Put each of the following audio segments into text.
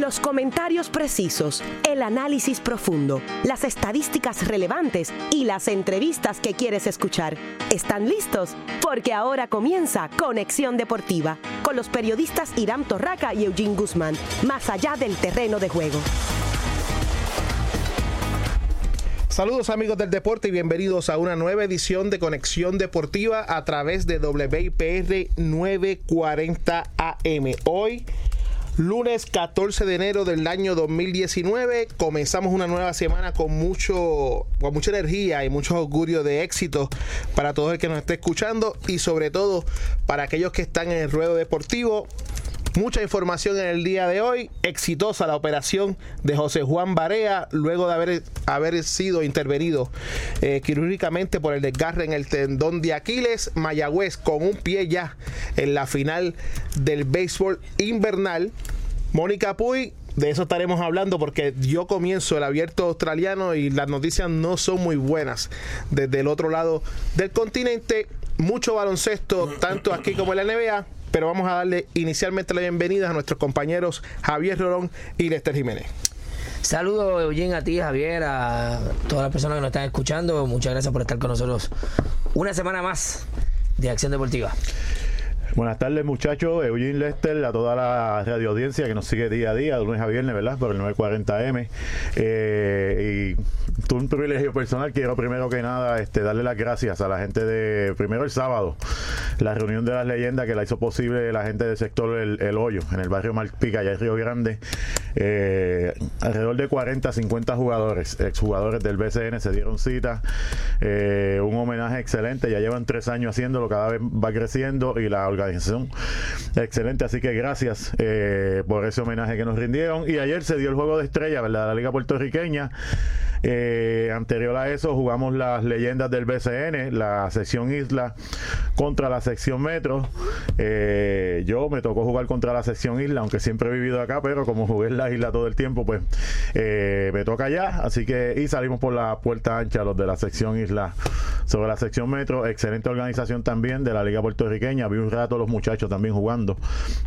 Los comentarios precisos, el análisis profundo, las estadísticas relevantes y las entrevistas que quieres escuchar. ¿Están listos? Porque ahora comienza Conexión Deportiva con los periodistas Irán Torraca y Eugene Guzmán, más allá del terreno de juego. Saludos amigos del deporte y bienvenidos a una nueva edición de Conexión Deportiva a través de WIPR 940 AM. Hoy Lunes 14 de enero del año 2019 comenzamos una nueva semana con mucho con mucha energía y mucho augurio de éxito para todo el que nos esté escuchando y sobre todo para aquellos que están en el ruedo deportivo. Mucha información en el día de hoy. Exitosa la operación de José Juan Barea luego de haber, haber sido intervenido eh, quirúrgicamente por el desgarre en el tendón de Aquiles. Mayagüez con un pie ya en la final del béisbol invernal. Mónica Puy de eso estaremos hablando porque yo comienzo el abierto australiano y las noticias no son muy buenas desde el otro lado del continente. Mucho baloncesto, tanto aquí como en la NBA pero vamos a darle inicialmente la bienvenida a nuestros compañeros Javier Rolón y Lester Jiménez. Saludos, Eugene, a ti, Javier, a todas las personas que nos están escuchando. Muchas gracias por estar con nosotros una semana más de Acción Deportiva. Buenas tardes muchachos, Eugene Lester, a toda la radio audiencia que nos sigue día a día, de lunes a viernes, ¿verdad? Por el 940M. Eh, y un privilegio personal, quiero primero que nada este, darle las gracias a la gente de, primero el sábado, la reunión de las leyendas que la hizo posible la gente del sector El, Hoyo, en el barrio Malpica, allá en Río Grande. Eh, alrededor de 40, 50 jugadores, exjugadores del BCN se dieron cita. Eh, un homenaje excelente, ya llevan tres años haciéndolo, cada vez va creciendo y la organización excelente. Así que gracias eh, por ese homenaje que nos rindieron. Y ayer se dio el juego de estrella, ¿verdad? La Liga Puertorriqueña. Eh, anterior a eso jugamos las leyendas del BCN, la sección Isla contra la sección Metro. Eh, yo me tocó jugar contra la sección Isla, aunque siempre he vivido acá, pero como jugué en la isla todo el tiempo, pues eh, me toca allá. Así que y salimos por la puerta ancha los de la sección Isla sobre la sección Metro. Excelente organización también de la Liga Puertorriqueña. Vi un rato los muchachos también jugando,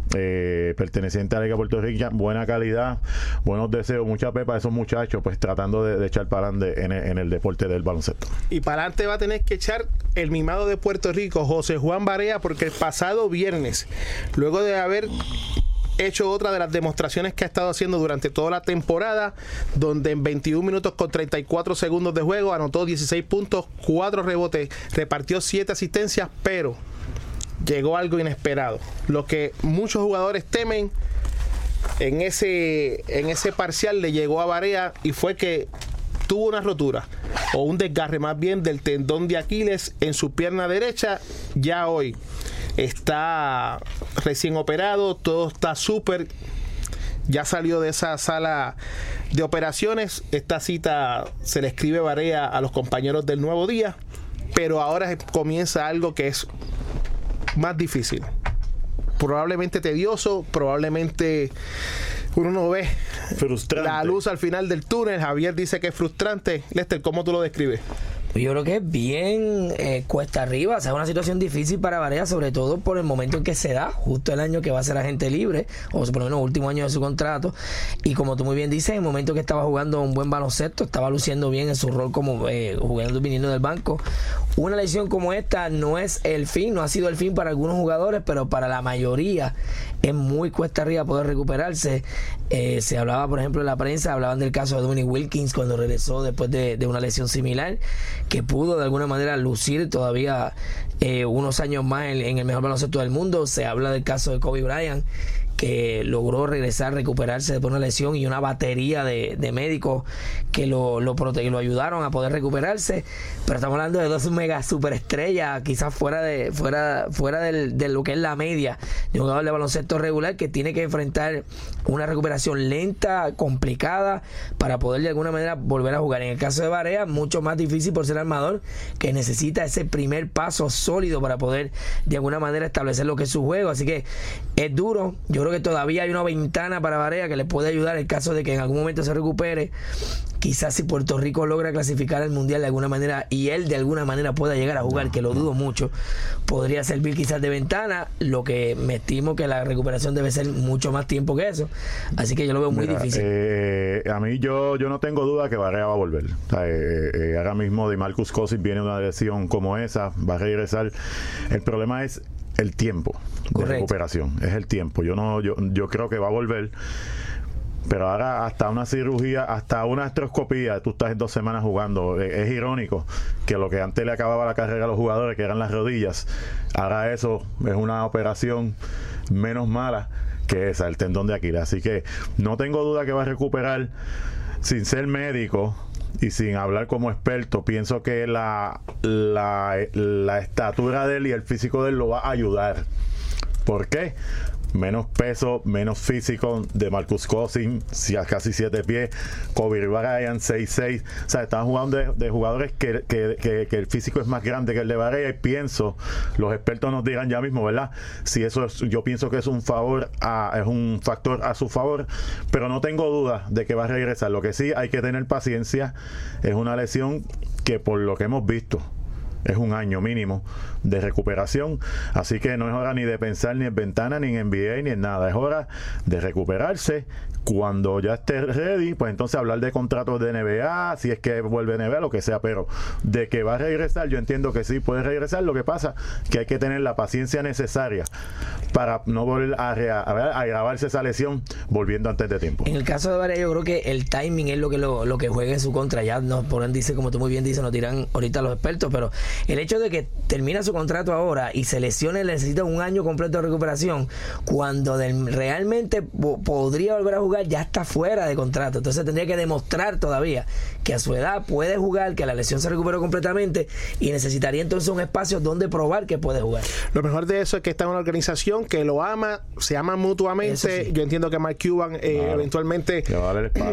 perteneciente a la Liga Puertorriqueña. Buena calidad, buenos deseos, mucha pepa a esos muchachos, pues tratando de echar para adelante en, el deporte del baloncesto. Y para adelante va a tener que echar el mimado de Puerto Rico, José Juan Barea, porque el pasado viernes, luego de haber hecho otra de las demostraciones que ha estado haciendo durante toda la temporada, donde en 21 minutos con 34 segundos de juego anotó 16 puntos, 4 rebotes, repartió 7 asistencias, pero llegó algo inesperado. Lo que muchos jugadores temen en ese, en ese parcial le llegó a Barea y fue que tuvo una rotura o un desgarre más bien del tendón de Aquiles en su pierna derecha, ya hoy está recién operado, todo está súper. Ya salió de esa sala de operaciones. Esta cita se le escribe Barea a los compañeros del nuevo día. Pero ahora comienza algo que es más difícil. Probablemente tedioso, probablemente uno no ve la luz al final del túnel. Javier dice que es frustrante. Lester, ¿cómo tú lo describes? Yo creo que es bien eh, cuesta arriba, o sea, es una situación difícil para Varea, sobre todo por el momento en que se da, justo el año que va a ser agente libre, o por lo menos último año de su contrato. Y como tú muy bien dices, en el momento que estaba jugando un buen baloncesto, estaba luciendo bien en su rol como eh, jugando viniendo del banco. Una lesión como esta no es el fin, no ha sido el fin para algunos jugadores, pero para la mayoría es muy cuesta arriba poder recuperarse. Eh, se hablaba, por ejemplo, en la prensa, hablaban del caso de Dominic Wilkins cuando regresó después de, de una lesión similar que pudo de alguna manera lucir todavía eh, unos años más en, el mejor baloncesto del mundo. Se habla del caso de Kobe Bryant, que logró regresar, recuperarse después de una lesión y una batería de, médicos que lo, lo, lo ayudaron a poder recuperarse. Pero estamos hablando de dos mega superestrellas, quizás fuera de fuera fuera de lo que es la media de un jugador de baloncesto regular que tiene que enfrentar una recuperación lenta, complicada, para poder de alguna manera volver a jugar. En el caso de Barea, mucho más difícil por ser armador, que necesita ese primer paso sólido para poder de alguna manera establecer lo que es su juego. Así que es duro. Yo creo que todavía hay una ventana para Barea que le puede ayudar en caso de que en algún momento se recupere. Quizás si Puerto Rico logra clasificar al Mundial de alguna manera y él de alguna manera pueda llegar a jugar, que lo dudo mucho, podría servir quizás de ventana, lo que me estimo que la recuperación debe ser mucho más tiempo que eso. Así que yo lo veo muy difícil. Eh, a mí yo, yo no tengo duda que Barea va a volver. Eh, eh, ahora mismo de Marcus Cousins viene una lesión como esa, va a regresar. El problema es el tiempo de recuperación, es el tiempo. Yo no, yo, yo creo que va a volver. Pero ahora hasta una cirugía, hasta una astroscopía, tú estás en dos semanas jugando. Es, irónico que lo que antes le acababa la carrera a los jugadores, que eran las rodillas, ahora eso es una operación menos mala que esa, el tendón de Aquiles. Así que no tengo duda que va a recuperar sin ser médico y sin hablar como experto, pienso que la, la, la estatura de él y el físico de él lo va a ayudar. ¿Por qué? Menos peso, menos físico de Marcus Cousins, casi 7 pies, Kobe Bryant 6'6. O sea, están jugando de, jugadores que, que, que, el físico es más grande que el de Barea y pienso, los expertos nos dirán ya mismo, ¿verdad? Si eso es, yo pienso que es un favor, a, es un factor a su favor, pero no tengo duda de que va a regresar. Lo que sí hay que tener paciencia, es una lesión que por lo que hemos visto, es un año mínimo de recuperación. Así que no es hora ni de pensar ni en ventana, ni en NBA, ni en nada. Es hora de recuperarse. Cuando ya esté ready, pues entonces hablar de contratos de NBA, si es que vuelve NBA, lo que sea. Pero de que va a regresar, yo entiendo que sí puede regresar. Lo que pasa que hay que tener la paciencia necesaria para no volver a, agravarse esa lesión volviendo antes de tiempo. En el caso de Varela, yo creo que el timing es lo que lo, que juega en su contra. Ya nos ponen, dice, como tú muy bien dices, nos tiran ahorita los expertos, pero el hecho de que termina su contrato ahora y se lesione, necesita un año completo de recuperación, cuando realmente podría volver a jugar, ya está fuera de contrato. Entonces tendría que demostrar todavía que a su edad puede jugar, que la lesión se recuperó completamente y necesitaría entonces un espacio donde probar que puede jugar. Lo mejor de eso es que está en una organización que lo ama, se ama mutuamente. Yo entiendo que Mark Cuban eh, eventualmente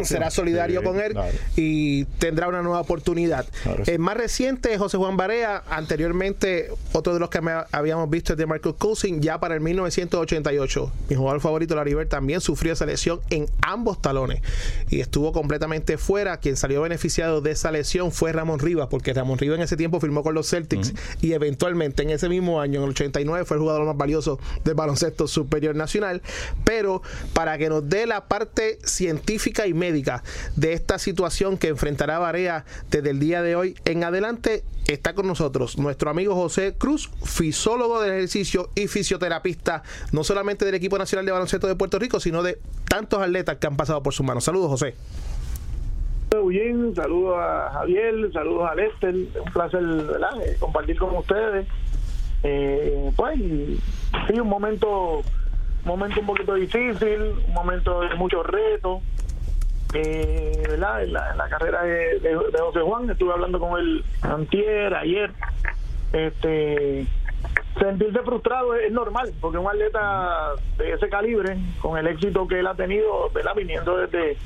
será solidario con él y tendrá una nueva oportunidad. El más reciente, José Juan Barea, anteriormente otro de los que habíamos visto es de Marcus Cousins ya para el 1988. Mi jugador favorito, Larry Bird, también sufrió esa lesión en ambos talones y estuvo completamente fuera. Quien salió beneficiado de esa lesión fue Ramón Rivas, porque Ramón Rivas en ese tiempo firmó con los Celtics y eventualmente en ese mismo año, en el 89, fue el jugador más valioso del baloncesto superior nacional. Pero para que nos dé la parte científica y médica de esta situación que enfrentará Barea desde el día de hoy en adelante, está con nosotros nuestro amigo José Cruz, fisiólogo del ejercicio y fisioterapista, no solamente del equipo nacional de baloncesto de Puerto Rico, sino de tantos atletas que han pasado por sus manos. Saludos, José. Bien, saludos a Javier, saludos a Lester, un placer eh, compartir con ustedes. Eh, pues sí, un momento, un momento un poquito difícil, un momento de muchos retos, eh, ¿verdad? En la, carrera de, de, José Juan, estuve hablando con él antier, ayer, este sentirse frustrado es, normal, porque un atleta de ese calibre, con el éxito que él ha tenido, ¿verdad? viniendo desde,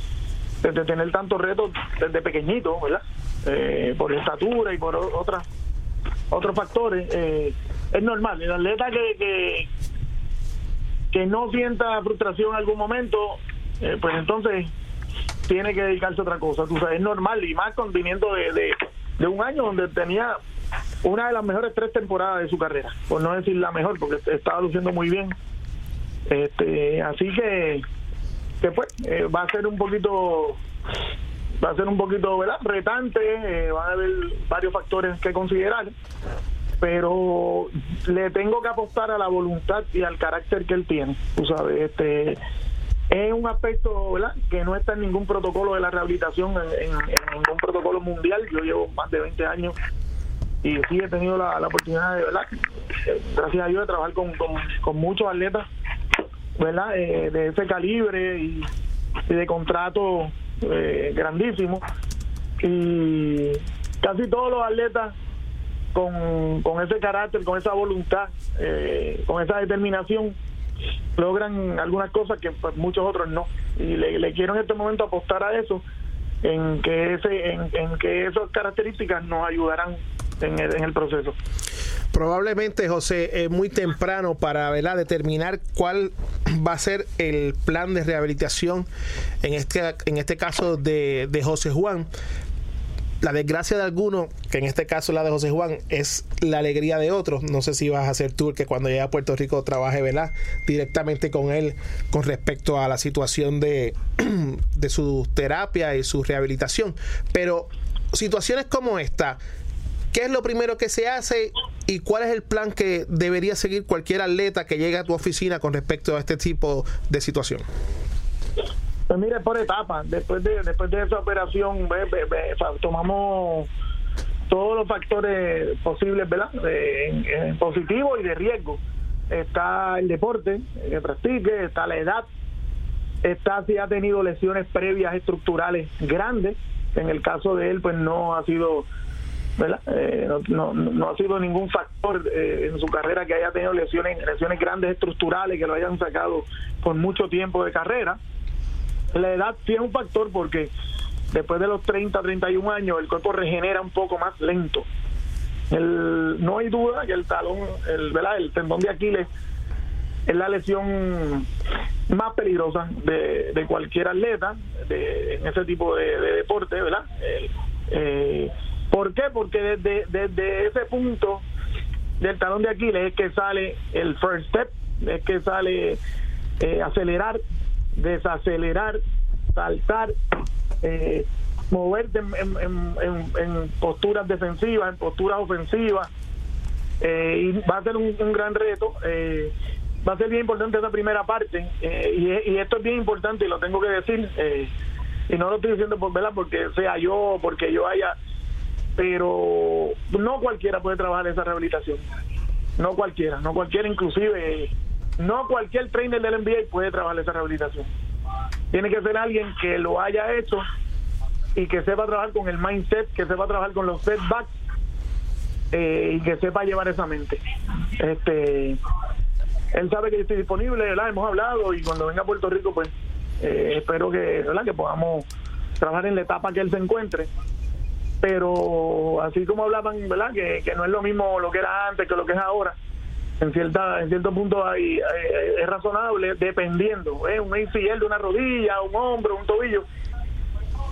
desde tener tantos retos desde pequeñito, ¿verdad? Eh, por estatura y por otras otros factores, eh, es normal. El atleta que, que, que no sienta frustración en algún momento, eh, pues entonces tiene que dedicarse a otra cosa. Tú sabes, es normal y más con viniendo de, de un año donde tenía una de las mejores tres temporadas de su carrera, por no decir la mejor, porque estaba luciendo muy bien. Este, así que, que pues, va a ser un poquito, va a ser un poquito, ¿verdad? Retante, eh, van a haber varios factores que considerar, pero le tengo que apostar a la voluntad y al carácter que él tiene, tú sabes, este es un aspecto ¿verdad? que no está en ningún protocolo de la rehabilitación, en, en, ningún protocolo mundial. Yo llevo más de 20 años y sí he tenido la, oportunidad de, ¿verdad? gracias a Dios, de trabajar con, con, muchos atletas ¿verdad? Eh, de ese calibre y, de contrato eh, grandísimo. Y casi todos los atletas con, con ese carácter, con esa voluntad, eh, con esa determinación, logran algunas cosas que pues, muchos otros no. Y le, le quiero en este momento apostar a eso, en que, ese, en, en que esas características nos ayudarán en el, proceso. probablemente, José, es muy temprano para ¿verdad? determinar cuál va a ser el plan de rehabilitación en este, en este caso de, de José Juan la desgracia de algunos, que en este caso la de José Juan, es la alegría de otros. No sé si vas a hacer tú que cuando llegue a Puerto Rico trabaje ¿verdad? directamente con él con respecto a la situación de, de su terapia y su rehabilitación. Pero situaciones como esta, ¿qué es lo primero que se hace y cuál es el plan que debería seguir cualquier atleta que llegue a tu oficina con respecto a este tipo de situación? Pues mire, por etapas. Después de después de esa operación, tomamos todos los factores posibles, ¿verdad? En, positivo y de riesgo. Está el deporte que practique, está la edad, está si ha tenido lesiones previas estructurales grandes. En el caso de él, pues no ha sido, ¿verdad? Eh, no, no, ha sido ningún factor eh, en su carrera que haya tenido lesiones, lesiones grandes estructurales que lo hayan sacado por mucho tiempo de carrera la edad sí es un factor porque después de los 30, 31 años el cuerpo regenera un poco más lento. No hay duda que el talón, el, ¿verdad? el tendón de Aquiles es la lesión más peligrosa de, cualquier atleta de, en ese tipo de, deporte, ¿verdad? Eh, ¿Por qué? Porque desde, desde ese punto del talón de Aquiles es que sale el first step, es que sale eh, acelerar desacelerar, saltar, eh, moverte en, posturas defensivas, en posturas ofensivas. Eh, y va a ser un, gran reto. Eh, va a ser bien importante esa primera parte. Y, esto es bien importante y lo tengo que decir. y no lo estoy diciendo por vela porque sea yo, porque yo haya. Pero no cualquiera puede trabajar esa rehabilitación. No cualquiera, no cualquiera, inclusive no cualquier trainer del NBA puede trabajar esa rehabilitación. Tiene que ser alguien que lo haya hecho y que sepa trabajar con el mindset, que sepa trabajar con los setbacks eh, y que sepa llevar esa mente. Este, él sabe que yo estoy disponible, ¿verdad? hemos hablado y cuando venga a Puerto Rico, pues eh, espero que, ¿verdad? que podamos trabajar en la etapa que él se encuentre. Pero así como hablaban, ¿verdad? Que, que no es lo mismo lo que era antes que lo que es ahora en cierta en cierto punto hay, es razonable dependiendo ¿eh? un ACL de una rodilla un hombro un tobillo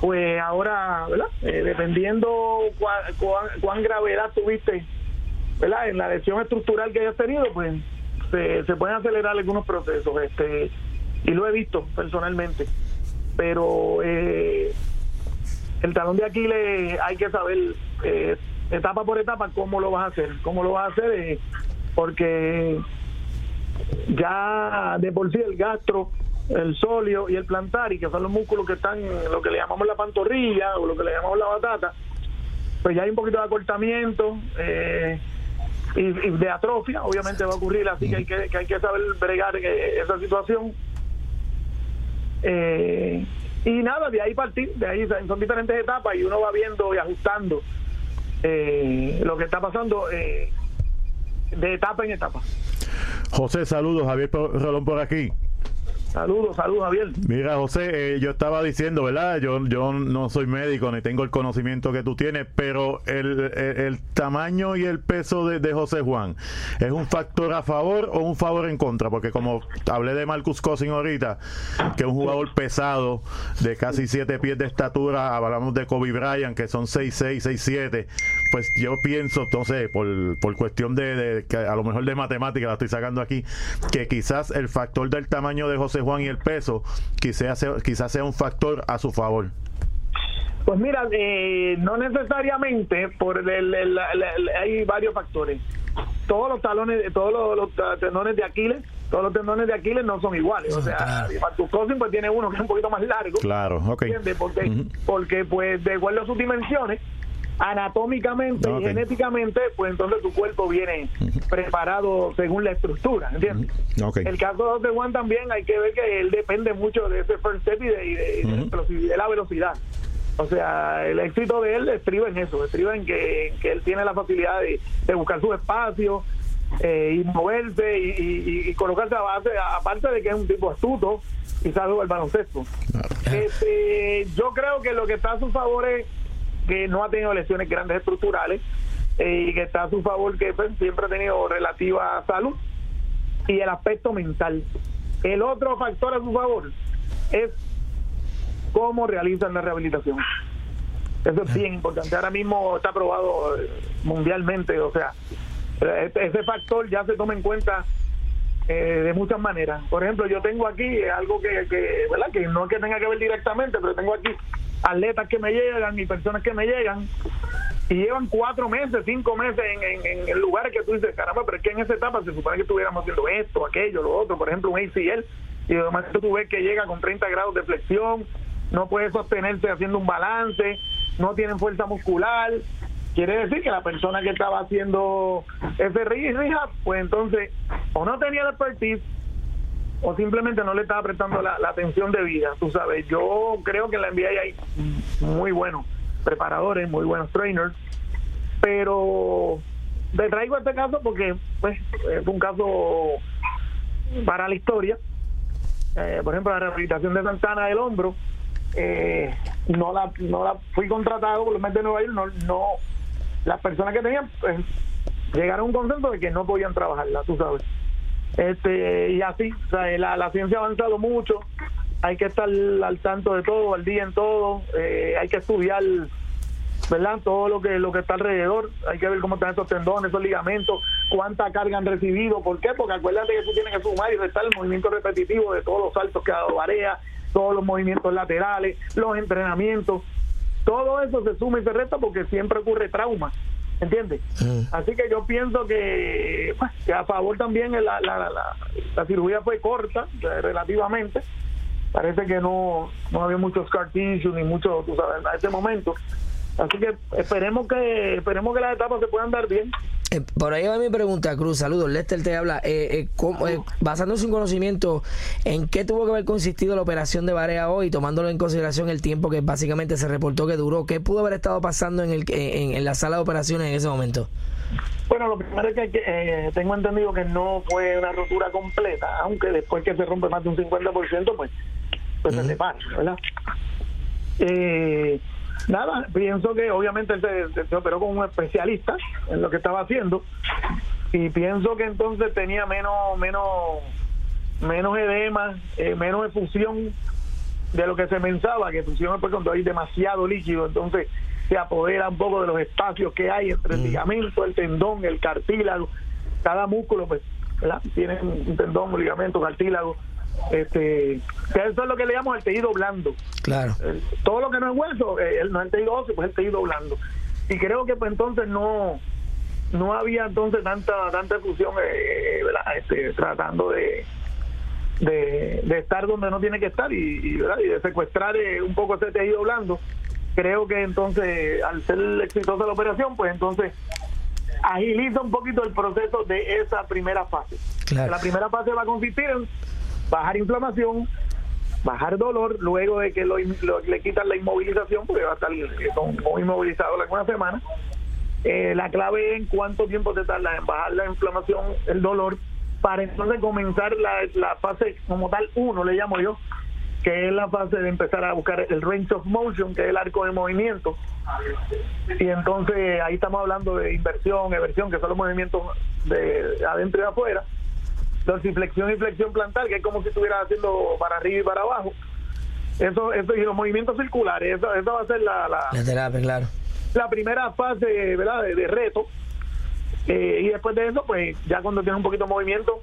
pues ahora verdad eh, dependiendo cuán, cuán, gravedad tuviste verdad en la lesión estructural que hayas tenido pues se, se pueden acelerar algunos procesos este y lo he visto personalmente pero eh, el talón de Aquiles hay que saber eh, etapa por etapa cómo lo vas a hacer cómo lo vas a hacer eh, porque ya de por sí el gastro, el solio y el plantar, y que son los músculos que están lo que le llamamos la pantorrilla o lo que le llamamos la batata, pues ya hay un poquito de acortamiento eh, y, de atrofia, obviamente va a ocurrir, así que hay que, saber bregar esa situación. Y nada, de ahí partir, de ahí son diferentes etapas y uno va viendo y ajustando lo que está pasando. Eh, de etapa en etapa. José, saludos, Javier Rolón por aquí. Saludos, saludos, Javier. Mira, José, eh, yo estaba diciendo, ¿verdad? Yo, yo no soy médico ni tengo el conocimiento que tú tienes, pero el, tamaño y el peso de, José Juan, ¿es un factor a favor o un favor en contra? Porque como hablé de Marcus Cousin ahorita, que es un jugador pesado de casi 7 pies de estatura, hablamos de Kobe Bryant, que son 6'6, 6'7, pues yo pienso, entonces, por, por cuestión de, de, que a lo mejor de matemática la estoy sacando aquí, que quizás el factor del tamaño de José Juan y el peso quizás sea, quizás sea un factor a su favor. Pues mira, eh, no necesariamente, por el, hay varios factores. Todos los talones, todos los, tendones de Aquiles, todos los tendones de Aquiles no son iguales. o sea, tu Cousin pues tiene uno que es un poquito más largo. Claro, ok. Porque, porque pues de acuerdo a sus dimensiones, anatómicamente y genéticamente, pues entonces tu cuerpo viene preparado según la estructura, ¿entiendes? El caso de Juan también hay que ver que él depende mucho de ese first step y de, la velocidad. O sea, el éxito de él estriba en eso, estriba en que, él tiene la facilidad de, buscar su espacio eh, y moverse y, colocarse a base, aparte de que es un tipo astuto y sabe el baloncesto. Este, yo creo que lo que está a su favor es que no ha tenido lesiones grandes estructurales, eh, y que está a su favor, que pues, siempre ha tenido relativa salud y el aspecto mental. El otro factor a su favor es cómo realizan la rehabilitación. Eso es bien importante. Ahora mismo está aprobado eh, mundialmente, o sea, eh, ese factor ya se toma en cuenta eh, de muchas maneras. Por ejemplo, yo tengo aquí algo que, ¿verdad? que no es que tenga que ver directamente, pero tengo aquí atletas que me llegan y personas que me llegan y llevan cuatro meses, cinco meses en, en, lugares que tú dices, caramba, pero es que en esa etapa se supone que estuviéramos haciendo esto, aquello, lo otro, por ejemplo, un ACL, y además tú ves que llega con 30 grados de flexión, no puede sostenerse haciendo un balance, no tienen fuerza muscular, quiere decir que la persona que estaba haciendo ese rehab, pues entonces o no tenía la expertise o simplemente no le estaba prestando la, atención debida. Tú sabes, yo creo que en la NBA hay muy buenos preparadores, muy buenos trainers, pero te traigo este caso porque pues es un caso para la historia. Eh, por ejemplo, la rehabilitación de Santana del hombro, eh, no la no la fui contratado por los Mets de Nueva York, no, no las personas que tenían pues, llegaron a un consenso de que no podían trabajarla, tú sabes. Este, y así, la, la ciencia ha avanzado mucho, hay que estar al tanto de todo, al día en todo, eh, hay que estudiar ¿verdad? Todo lo que lo que está alrededor, hay que ver cómo están esos tendones, esos ligamentos, cuánta carga han recibido, ¿por qué? Porque acuérdate que tú tienes que sumar y restar el movimiento repetitivo de todos los saltos que ha dado Varea, todos los movimientos laterales, los entrenamientos, todo eso se suma y se resta porque siempre ocurre trauma. ¿Entiendes? Mm. Así que yo pienso que, pues, que a favor también la, la, la, cirugía fue corta, relativamente. Parece que no, no había muchos scar ni mucho, tú sabes, a ese momento. Así que esperemos que esperemos que las etapas se puedan dar bien. Eh, por ahí va mi pregunta, Cruz. Saludos. Lester te habla. Eh, eh, basándose en conocimiento, ¿en qué tuvo que haber consistido la operación de Barea hoy, tomándolo en consideración el tiempo que básicamente se reportó que duró? ¿Qué pudo haber estado pasando en, el, en, la sala de operaciones en ese momento? Bueno, lo primero es que tengo entendido que no fue una rotura completa, aunque después que se rompe más de un 50%, pues, pues se separa, ¿verdad? Eh, Nada, pienso que obviamente se, se, operó con un especialista en lo que estaba haciendo. Y pienso que entonces tenía menos menos menos edema, eh, menos efusión de lo que se pensaba, que efusión es pues cuando hay demasiado líquido, entonces se apodera un poco de los espacios que hay entre el mm. ligamento, el tendón, el cartílago, cada músculo pues tiene un tendón, un ligamento, cartílago, este eso es lo que le llamamos el tejido blando. Claro. Todo lo que no es hueso eh, no es el tejido óseo pues el tejido blando. Y creo que pues entonces no no había entonces tanta tanta fusión eh, este, tratando de, de, estar donde no tiene que estar y, de secuestrar eh, un poco ese tejido blando. Creo que entonces al ser exitosa la operación pues entonces agiliza un poquito el proceso de esa primera fase. La primera fase va a consistir en bajar inflamación, bajar dolor, luego de que lo, le quitan la inmovilización, porque va a estar eh, como inmovilizado alguna semana. Eh, la clave es en cuánto tiempo te tarda en bajar la inflamación, el dolor, para entonces comenzar la, fase como tal uno, le llamo yo, que es la fase de empezar a buscar el range of motion, que es el arco de movimiento. Y entonces ahí estamos hablando de inversión, eversión, que son los movimientos de adentro y afuera dorsiflexión y flexión plantar, que es como si estuviera haciendo para arriba y para abajo. Eso, eso y los movimientos circulares, eso, eso va a ser la, la, claro. la primera fase ¿verdad? De, reto. Eh, y después de eso, pues ya cuando tienes un poquito de movimiento,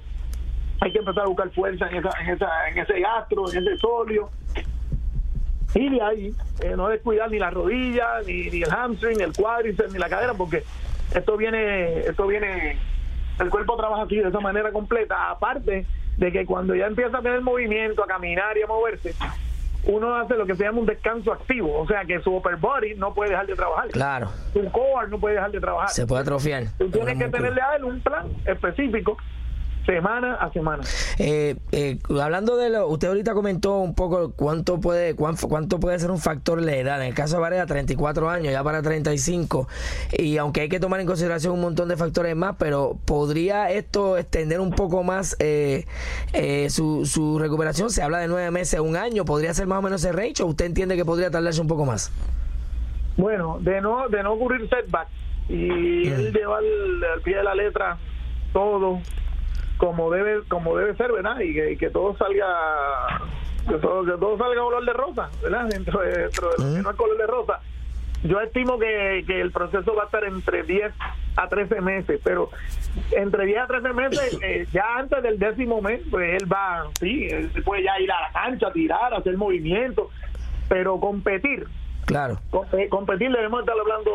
hay que empezar a buscar fuerza en, esa, en, esa, en ese gastro, en ese solio. Y de ahí, eh, no descuidar ni la rodilla, ni, ni el hamstring, ni el cuádriceps, ni la cadera, porque esto viene, esto viene el cuerpo trabaja así de esa manera completa, aparte de que cuando ya empieza a tener movimiento, a caminar y a moverse, uno hace lo que se llama un descanso activo, o sea que su upper body no puede dejar de trabajar. Claro. Su core no puede dejar de trabajar. Se puede atrofiar. Tú tienes que tenerle a él un plan específico semana a semana. Eh, eh, hablando de lo, usted ahorita comentó un poco cuánto puede cuánto, cuánto puede ser un factor la edad. En el caso de Varela, 34 años, ya para 35. Y aunque hay que tomar en consideración un montón de factores más, pero ¿podría esto extender un poco más eh, su, su recuperación? Se habla de nueve meses, un año. ¿Podría ser más o menos ese range o usted entiende que podría tardarse un poco más? Bueno, de no, de no ocurrir setback y él lleva al, pie de la letra todo como debe como debe ser, ¿verdad? Y que, todo salga que todo, que todo salga color de rosa, ¿verdad? Dentro de, dentro de no color de rosa. Yo estimo que, que el proceso va a estar entre 10 a 13 meses, pero entre 10 a 13 meses, eh, ya antes del décimo mes, pues él va, sí, él puede ya ir a la cancha, tirar, hacer movimientos, pero competir. Claro. competir debemos estar hablando,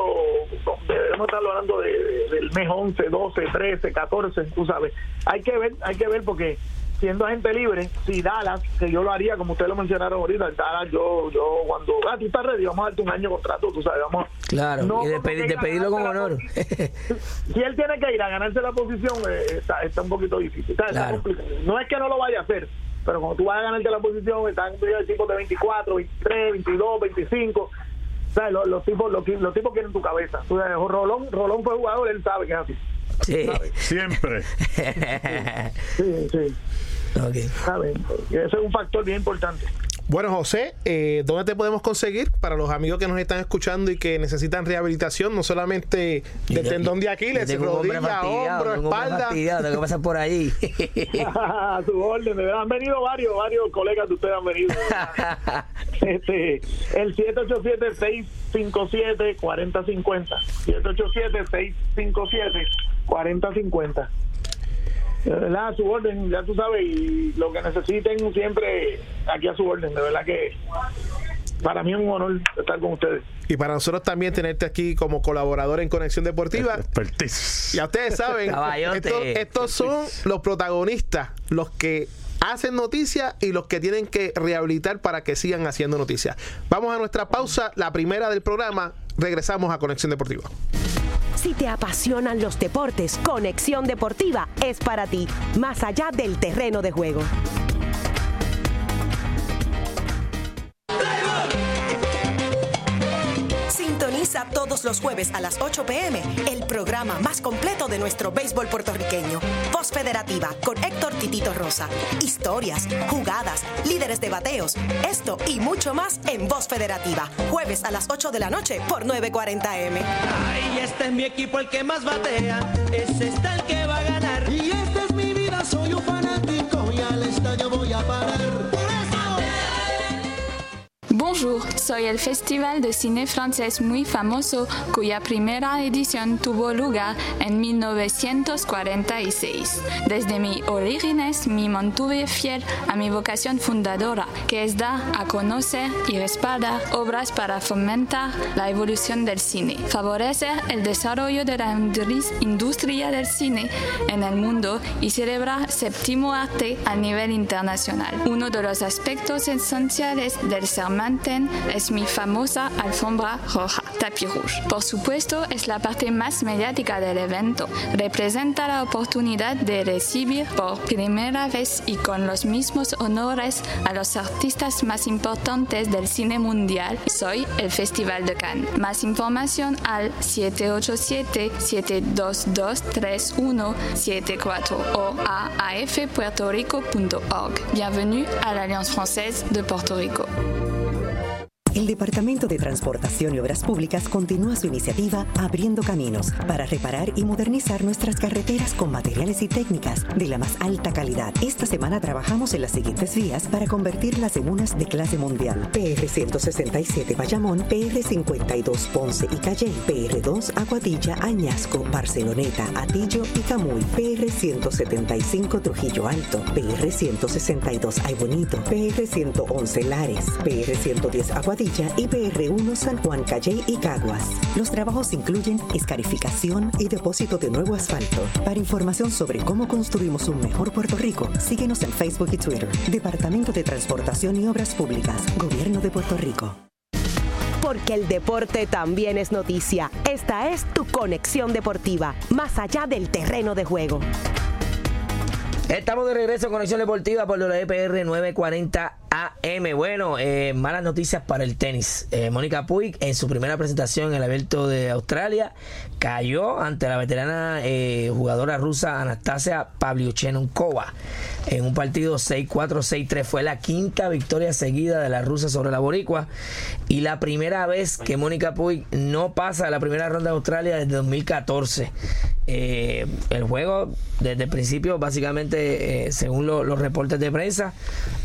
debemos estar hablando del mes 11, 12, 13, 14, tú sabes. Hay que ver, hay que ver porque siendo agente libre, si Dallas, que yo lo haría como ustedes lo mencionaron ahorita, Dallas, yo, yo cuando, ah, tú estás ready, vamos a darte un año de contrato, tú sabes, vamos Claro, y de, pedirlo con honor. si él tiene que ir a ganarse la posición, eh, está, está un poquito difícil. no es que no lo vaya a hacer, pero cuando tú vas a ganarte la posición, están tipos de 24, 23, 22, 25. ¿sabes? Los, los, tipos los, los tipos quieren tu cabeza. Rolón, Rolón fue jugador, él sabe que es así. Sí. Siempre. sí, sí. Okay. Ese es un factor bien importante. Bueno, José, eh, ¿dónde te podemos conseguir para los amigos que nos están escuchando y que necesitan rehabilitación, no solamente de tendón de Aquiles, rodilla, hombro, espalda? Tengo que pasar por ahí. a su orden, han venido varios, varios colegas de ustedes han venido. este, el 787-657-4050. 787-657-4050 de verdad a su orden, ya tú sabes, y lo que necesiten siempre aquí a su orden, de verdad que para mí es un honor estar con ustedes. Y para nosotros también tenerte aquí como colaborador en Conexión Deportiva. Ya ustedes saben, estos, son los protagonistas, los que hacen noticias y los que tienen que rehabilitar para que sigan haciendo noticias. Vamos a nuestra pausa, la primera del programa. Regresamos a Conexión Deportiva. Si te apasionan los deportes, Conexión Deportiva es para ti, más allá del terreno de juego. Sintoniza todos los jueves a las 8 pm el programa más completo de nuestro béisbol puertorriqueño. Voz Federativa con Héctor Titito Rosa. Historias, jugadas, líderes de bateos. Esto y mucho más en Voz Federativa. Jueves a las 8 de la noche por 940M. Ay, este es mi equipo el que más batea. Ese está el que soy el Festival de Cine Francés muy famoso cuya primera edición tuvo lugar en 1946. Desde mi orígenes me mantuve fiel a mi vocación fundadora, que es dar a conocer y respaldar obras para fomentar la evolución del cine, favorecer el desarrollo de la industria del cine en el mundo y celebrar séptimo arte a nivel internacional. Uno de los aspectos esenciales del sermón es mi famosa alfombra roja, tapis rouge. Por supuesto, es la parte más mediática del evento. Representa la oportunidad de recibir por primera vez y con los mismos honores a los artistas más importantes del cine mundial. Soy el Festival de Cannes. Más información al 787-722-3174 o a afpuertorico.org. Bienvenue à l'Alliance française de Puerto Rico. El Departamento de Transportación y Obras Públicas continúa su iniciativa Abriendo Caminos para reparar y modernizar nuestras carreteras con materiales y técnicas de la más alta calidad. Esta semana trabajamos en las siguientes vías para convertirlas en unas de clase mundial. PR 167 Bayamón, PR 52 Ponce y Calle, PR 2 Aguadilla, Añasco, Barceloneta, Atillo y Camuy, PR 175 Trujillo Alto, PR 162 Ay Bonito, PR 111 Lares, PR 110 Aguadilla, y PR1 San Juan Calle y Caguas. Los trabajos incluyen escarificación y depósito de nuevo asfalto. Para información sobre cómo construimos un mejor Puerto Rico, síguenos en Facebook y Twitter. Departamento de Transportación y Obras Públicas, Gobierno de Puerto Rico. Porque el deporte también es noticia. Esta es tu conexión deportiva, más allá del terreno de juego. Estamos de regreso en Conexión Deportiva por WPR 940 AM. Bueno, eh, malas noticias para el tenis. Eh, Mónica Puig, en su primera presentación en el abierto de Australia, cayó ante la veterana eh, jugadora rusa Anastasia Pavlyuchenkova. En un partido 6-4, 6-3. Fue la quinta victoria seguida de la rusa sobre la boricua y la primera vez que Mónica Puig no pasa a la primera ronda de Australia desde 2014. Eh, el juego desde el principio básicamente eh, según los reportes de prensa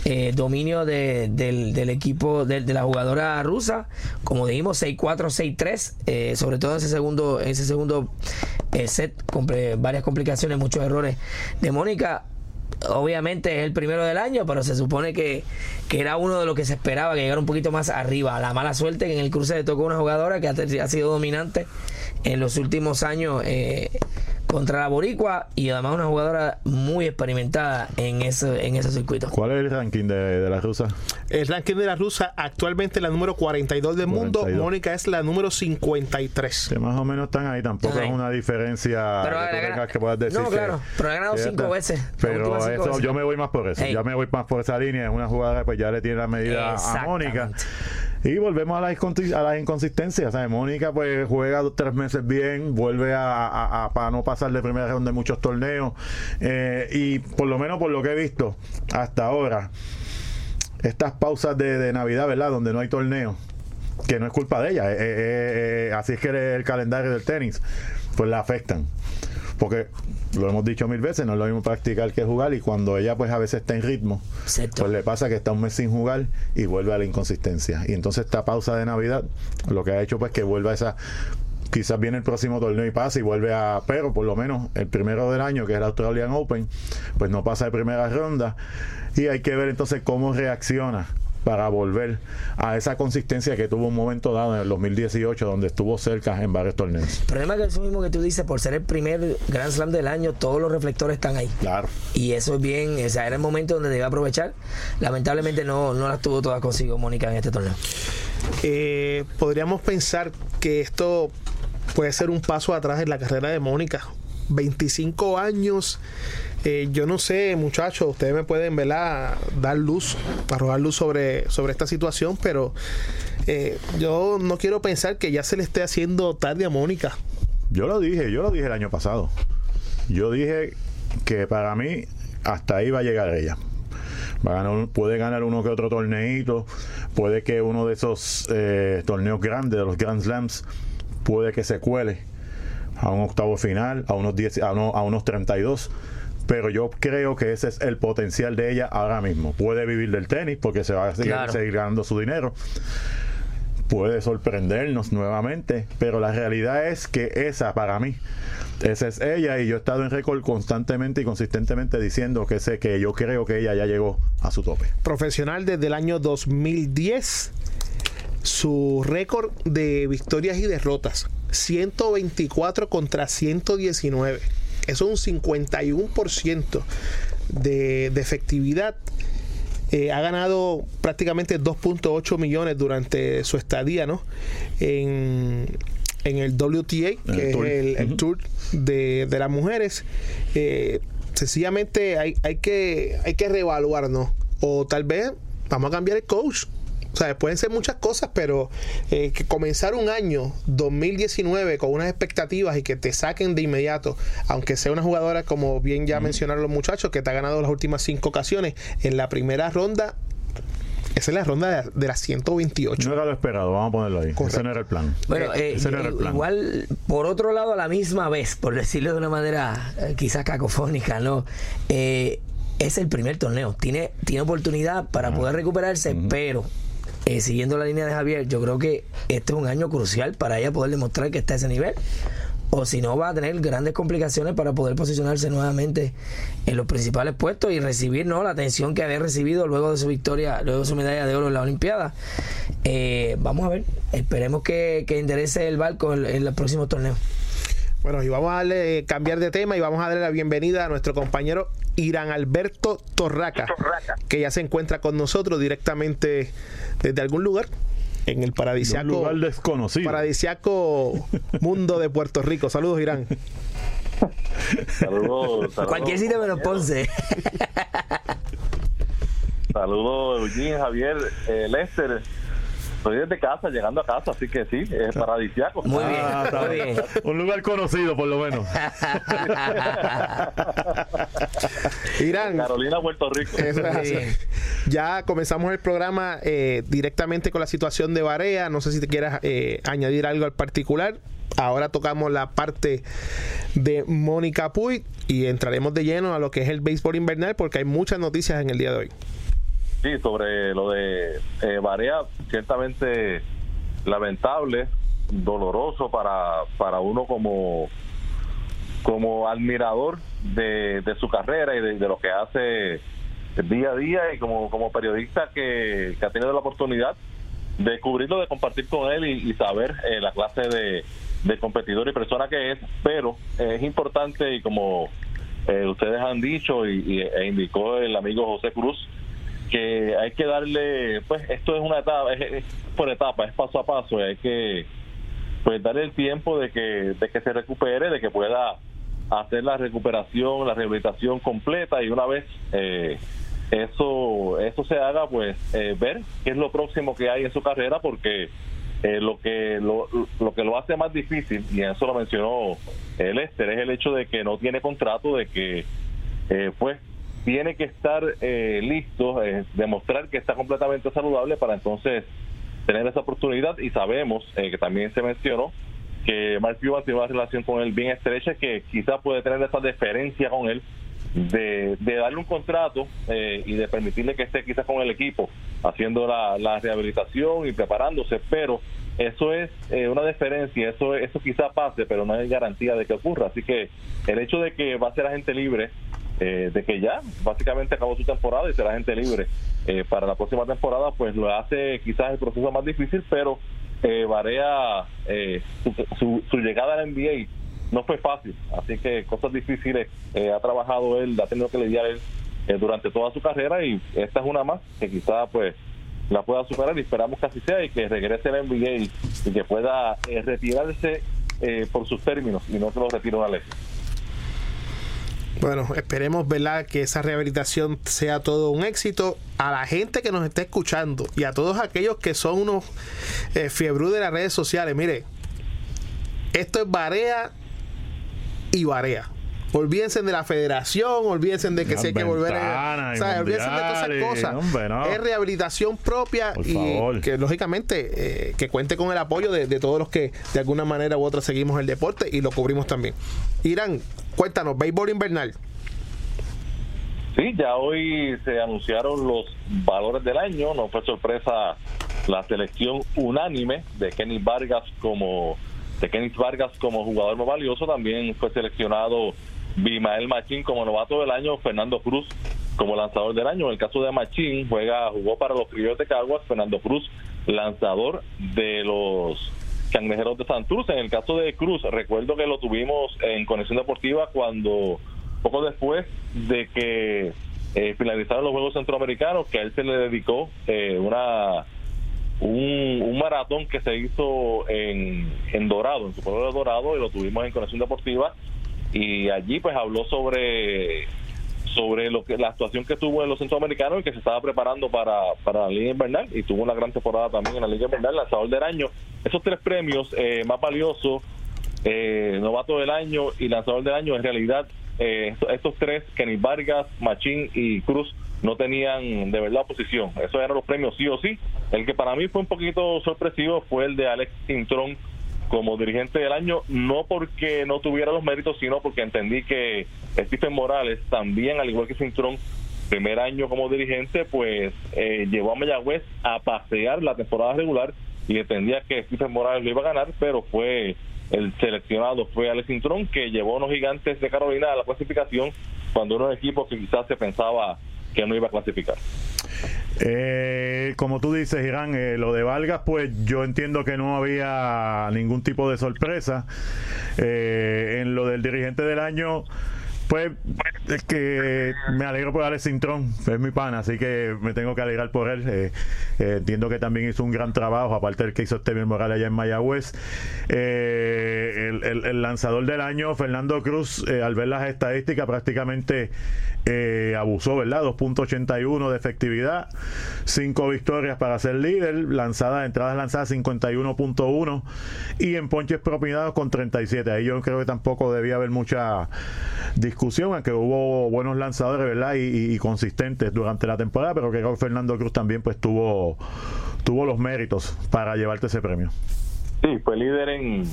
eh, dominio del, equipo de, la jugadora rusa como dijimos 6-4 6-3 sobre todo en ese segundo ese segundo set con varias complicaciones muchos errores de Mónica obviamente es el primero del año, pero se supone que, que, era uno de los que se esperaba que llegara un poquito más arriba. La mala suerte que en el cruce le tocó una jugadora que ha, sido dominante en los últimos años eh, contra la Boricua y además una jugadora muy experimentada en ese, en ese circuito. ¿Cuál es el ranking de, la rusa? El ranking de la rusa actualmente la número 42 del mundo, Mónica es la número 53. Que más o menos están ahí, tampoco es una diferencia que, puedas decir. No, claro, pero ha ganado cinco veces. Pero eso, yo me voy más por eso, ya me voy más por esa línea, es una jugadora pues ya le tiene la medida a Mónica. Y volvemos a las, a las inconsistencias. Mónica pues juega tres meses bien, vuelve a, para no pasar de primera ronda de muchos torneos. Eh, y por lo menos por lo que he visto hasta ahora, estas pausas de, Navidad, ¿verdad? Donde no hay torneo, que no es culpa de ella, eh, eh, así es que el calendario del tenis, pues la afectan. Porque lo hemos dicho mil veces, no es lo mismo practicar que jugar y cuando ella pues a veces está en ritmo, pues le pasa que está un mes sin jugar y vuelve a la inconsistencia. Y entonces esta pausa de Navidad lo que ha hecho pues que vuelva a esa quizás viene el próximo torneo y pasa y vuelve a, pero por lo menos el primero del año, que es el Australian Open, pues no pasa de primera ronda. Y hay que ver entonces cómo reacciona para volver a esa consistencia que tuvo un momento dado en el 2018 donde estuvo cerca en varios torneos. El problema es que eso mismo que tú dices, por ser el primer Grand Slam del año, todos los reflectores están ahí. Claro. Y eso es bien, o sea, era el momento donde debía aprovechar. Lamentablemente no, no las tuvo todas consigo Mónica en este torneo. Eh, podríamos pensar que esto puede ser un paso atrás en la carrera de Mónica. 25 años eh, yo no sé, muchachos, ustedes me pueden ¿verdad? dar luz, arrojar luz sobre, sobre esta situación, pero eh, yo no quiero pensar que ya se le esté haciendo tarde a Mónica. Yo lo dije, yo lo dije el año pasado. Yo dije que para mí hasta ahí va a llegar ella. Va a ganar, puede ganar uno que otro torneito, puede que uno de esos eh, torneos grandes, de los Grand Slams, puede que se cuele a un octavo final, a unos 10, a, a unos 32 pero yo creo que ese es el potencial de ella ahora mismo. Puede vivir del tenis porque se va a seguir, ganando su dinero puede sorprendernos nuevamente, pero la realidad es que esa para mí, esa es ella y yo he estado en récord constantemente y consistentemente diciendo que sé que yo creo que ella ya llegó a su tope. Profesional desde el año 2010, su récord de victorias y derrotas, 124 contra 119 eso es un 51% de, de efectividad. Eh, ha ganado prácticamente 2.8 millones durante su estadía ¿no? en, el WTA, que es el, tour de, las mujeres. Eh, sencillamente hay, hay, que, hay que reevaluarnos. O tal vez vamos a cambiar el coach. O sea, pueden ser muchas cosas, pero eh, que comenzar un año 2019 con unas expectativas y que te saquen de inmediato, aunque sea una jugadora, como bien ya mencionaron los muchachos, que te ha ganado las últimas cinco ocasiones, en la primera ronda esa es la ronda de, las 128. No era lo esperado, vamos a ponerlo ahí. Ese no era el plan. Bueno, eh, igual, por otro lado, a la misma vez, por decirlo de una manera eh, quizás cacofónica, ¿no? es el primer torneo. Tiene, tiene oportunidad para poder recuperarse, pero eh, siguiendo la línea de Javier, yo creo que este es un año crucial para ella poder demostrar que está a ese nivel. O si no, va a tener grandes complicaciones para poder posicionarse nuevamente en los principales puestos y recibir ¿no? la atención que había recibido luego de su victoria, luego de su medalla de oro en la Olimpiada. Eh, vamos a ver, esperemos que, que enderece el barco en, en los próximos torneos. Bueno, y vamos a darle, eh, cambiar de tema y vamos a darle la bienvenida a nuestro compañero Irán Alberto Torraca, que ya se encuentra con nosotros directamente desde algún lugar en el paradisiaco, lugar desconocido. paradisiaco mundo de Puerto Rico. Saludos, Irán. Saludos. Cualquier sitio menos Ponce. Saludos, Eugene, Javier, eh, Lester. Estoy desde casa, llegando a casa, así que sí, es paradisiaco. Muy bien, Ah, está muy bien. bien. Un lugar conocido, por lo menos. Irán, Carolina, Puerto Rico. Eso es así. bien. Ya comenzamos el programa eh, directamente con la situación de Barea. No sé si te quieras eh, añadir algo al particular. Ahora tocamos la parte de Mónica Puy y entraremos de lleno a lo que es el béisbol invernal porque hay muchas noticias en el día de hoy. Sí, sobre lo de eh, Barea, ciertamente lamentable, doloroso para, para uno como, como admirador de, su carrera y de, lo que hace día a día y como, como periodista que, que ha tenido la oportunidad de cubrirlo, de compartir con él y, saber eh, la clase de, competidor y persona que es, pero es importante y como eh, ustedes han dicho y, y- e indicó el amigo José Cruz, que hay que darle, pues esto es una etapa, es, por etapa, es paso a paso, y hay que pues darle el tiempo de que, de que se recupere, de que pueda hacer la recuperación, la rehabilitación completa y una vez eh, eso eso se haga, pues eh, ver qué es lo próximo que hay en su carrera, porque eh, lo que lo, lo que lo hace más difícil, y eso lo mencionó Lester, es el hecho de que no tiene contrato, de que eh, pues tiene que estar eh, listo, eh, demostrar que está completamente saludable para entonces tener esa oportunidad y sabemos eh, que también se mencionó que Mark Cuban tiene una relación con él bien estrecha que quizás puede tener esa deferencia con él de, darle un contrato eh, y de permitirle que esté quizás con el equipo haciendo la, rehabilitación y preparándose, pero eso es eh, una deferencia, eso eso quizás pase, pero no hay garantía de que ocurra. Así que el hecho de que va a ser agente libre, eh, de que ya básicamente acabó su temporada y será agente libre eh, para la próxima temporada, pues lo hace quizás el proceso más difícil, pero eh, Barea, eh, su, su, su llegada al NBA no fue fácil, así que cosas difíciles eh, ha trabajado él, ha tenido que lidiar él eh, durante toda su carrera y esta es una más que quizá pues la pueda superar y esperamos que así sea y que regrese al NBA y, que pueda retirarse por sus términos y no que lo retire una lesión. Bueno, esperemos, ¿verdad? Que esa rehabilitación sea todo un éxito. A la gente que nos está escuchando y a todos aquellos que son unos eh, de las redes sociales, mire, esto es Barea y Barea. Olvídense de la federación, olvídense de que si hay que volver a. y ¿sabes? Olvídense de todas esas cosas. hombre, no. Es rehabilitación propia Por y favor. que lógicamente eh, que cuente con el apoyo de, de todos los que de alguna manera u otra seguimos el deporte y lo cubrimos también. Irán, cuéntanos, béisbol invernal. Sí, ya hoy se anunciaron los valores del año, no fue sorpresa la selección unánime de Kenny Vargas como de Kenny Vargas como jugador más valioso, también fue seleccionado Bimael Machín como novato del año, Fernando Cruz como lanzador del año. En el caso de Machín, juega jugó para los criollos de Caguas, Fernando Cruz lanzador de los Cangrejeros de Santurce. En el caso de Cruz, recuerdo que lo tuvimos en Conexión Deportiva cuando poco después de que eh, finalizaron los Juegos Centroamericanos, que a él se le dedicó eh, una un, un maratón que se hizo en, en Dorado, en su pueblo de Dorado, y lo tuvimos en Conexión Deportiva, y allí pues habló sobre sobre lo que la actuación que tuvo en los centroamericanos y que se estaba preparando para, para la Liga Invernal y tuvo una gran temporada también en la Liga Invernal, lanzador del año. Esos tres premios eh, más valiosos, eh, novato del año y lanzador del año, en realidad eh, estos, tres, Kenny Vargas, Machín y Cruz, no tenían de verdad oposición. Esos eran los premios sí o sí. El que para mí fue un poquito sorpresivo fue el de Alex Cintrón como dirigente del año, no porque no tuviera los méritos, sino porque entendí que Stephen Morales también, al igual que Cintrón, primer año como dirigente, pues eh, llevó a Mayagüez a pasear la temporada regular y entendía que Stephen Morales lo iba a ganar, pero fue el seleccionado, fue Alex Cintrón, que llevó a unos gigantes de Carolina a la clasificación cuando era un equipo que quizás se pensaba que no iba a clasificar. Eh, como tú dices, Irán, eh, lo de Vargas, pues yo entiendo que no había ningún tipo de sorpresa. Eh, en lo del dirigente del año, pues es que me alegro por Alex Cintrón, es mi pana, así que me tengo que alegrar por él. Eh, eh, entiendo que también hizo un gran trabajo, aparte del que hizo Esteban Morales allá en Mayagüez. Eh, el, el- lanzador del año, Fernando Cruz, al ver las estadísticas, prácticamente abusó, ¿verdad? 2.81 de efectividad, 5 victorias para ser líder, lanzadas, entradas lanzadas 51.1 y en ponches propinados con 37. Ahí yo creo que tampoco debía haber mucha discusión, aunque hubo buenos lanzadores, ¿verdad? Y, y- y consistentes durante la temporada, pero creo que Fernando Cruz también pues tuvo, tuvo los méritos para llevarte ese premio. Sí, fue líder en,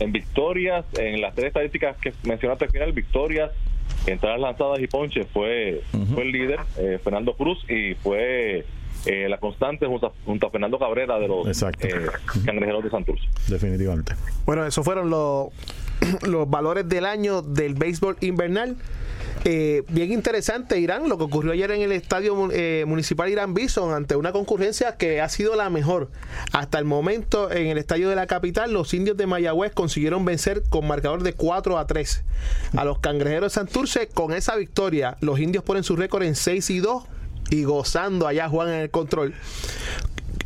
en victorias, en las tres estadísticas que mencionaste al final, victorias, entradas lanzadas y ponches, fue, fue el líder, eh, Fernando Cruz, y fue eh, la constante junto a, junto a Fernando Cabrera de los eh, cangrejeros de Santurce. Definitivamente. Bueno, esos fueron los, los valores del año del béisbol invernal. Eh, bien interesante, Irán, lo que ocurrió ayer en el estadio eh, municipal Irán Bison ante una concurrencia que ha sido la mejor. Hasta el momento en el estadio de la capital, los indios de Mayagüez consiguieron vencer con marcador de 4 a 3 a los cangrejeros de Santurce. Con esa victoria, los indios ponen su récord en 6 y 2 y gozando allá Juan en el control.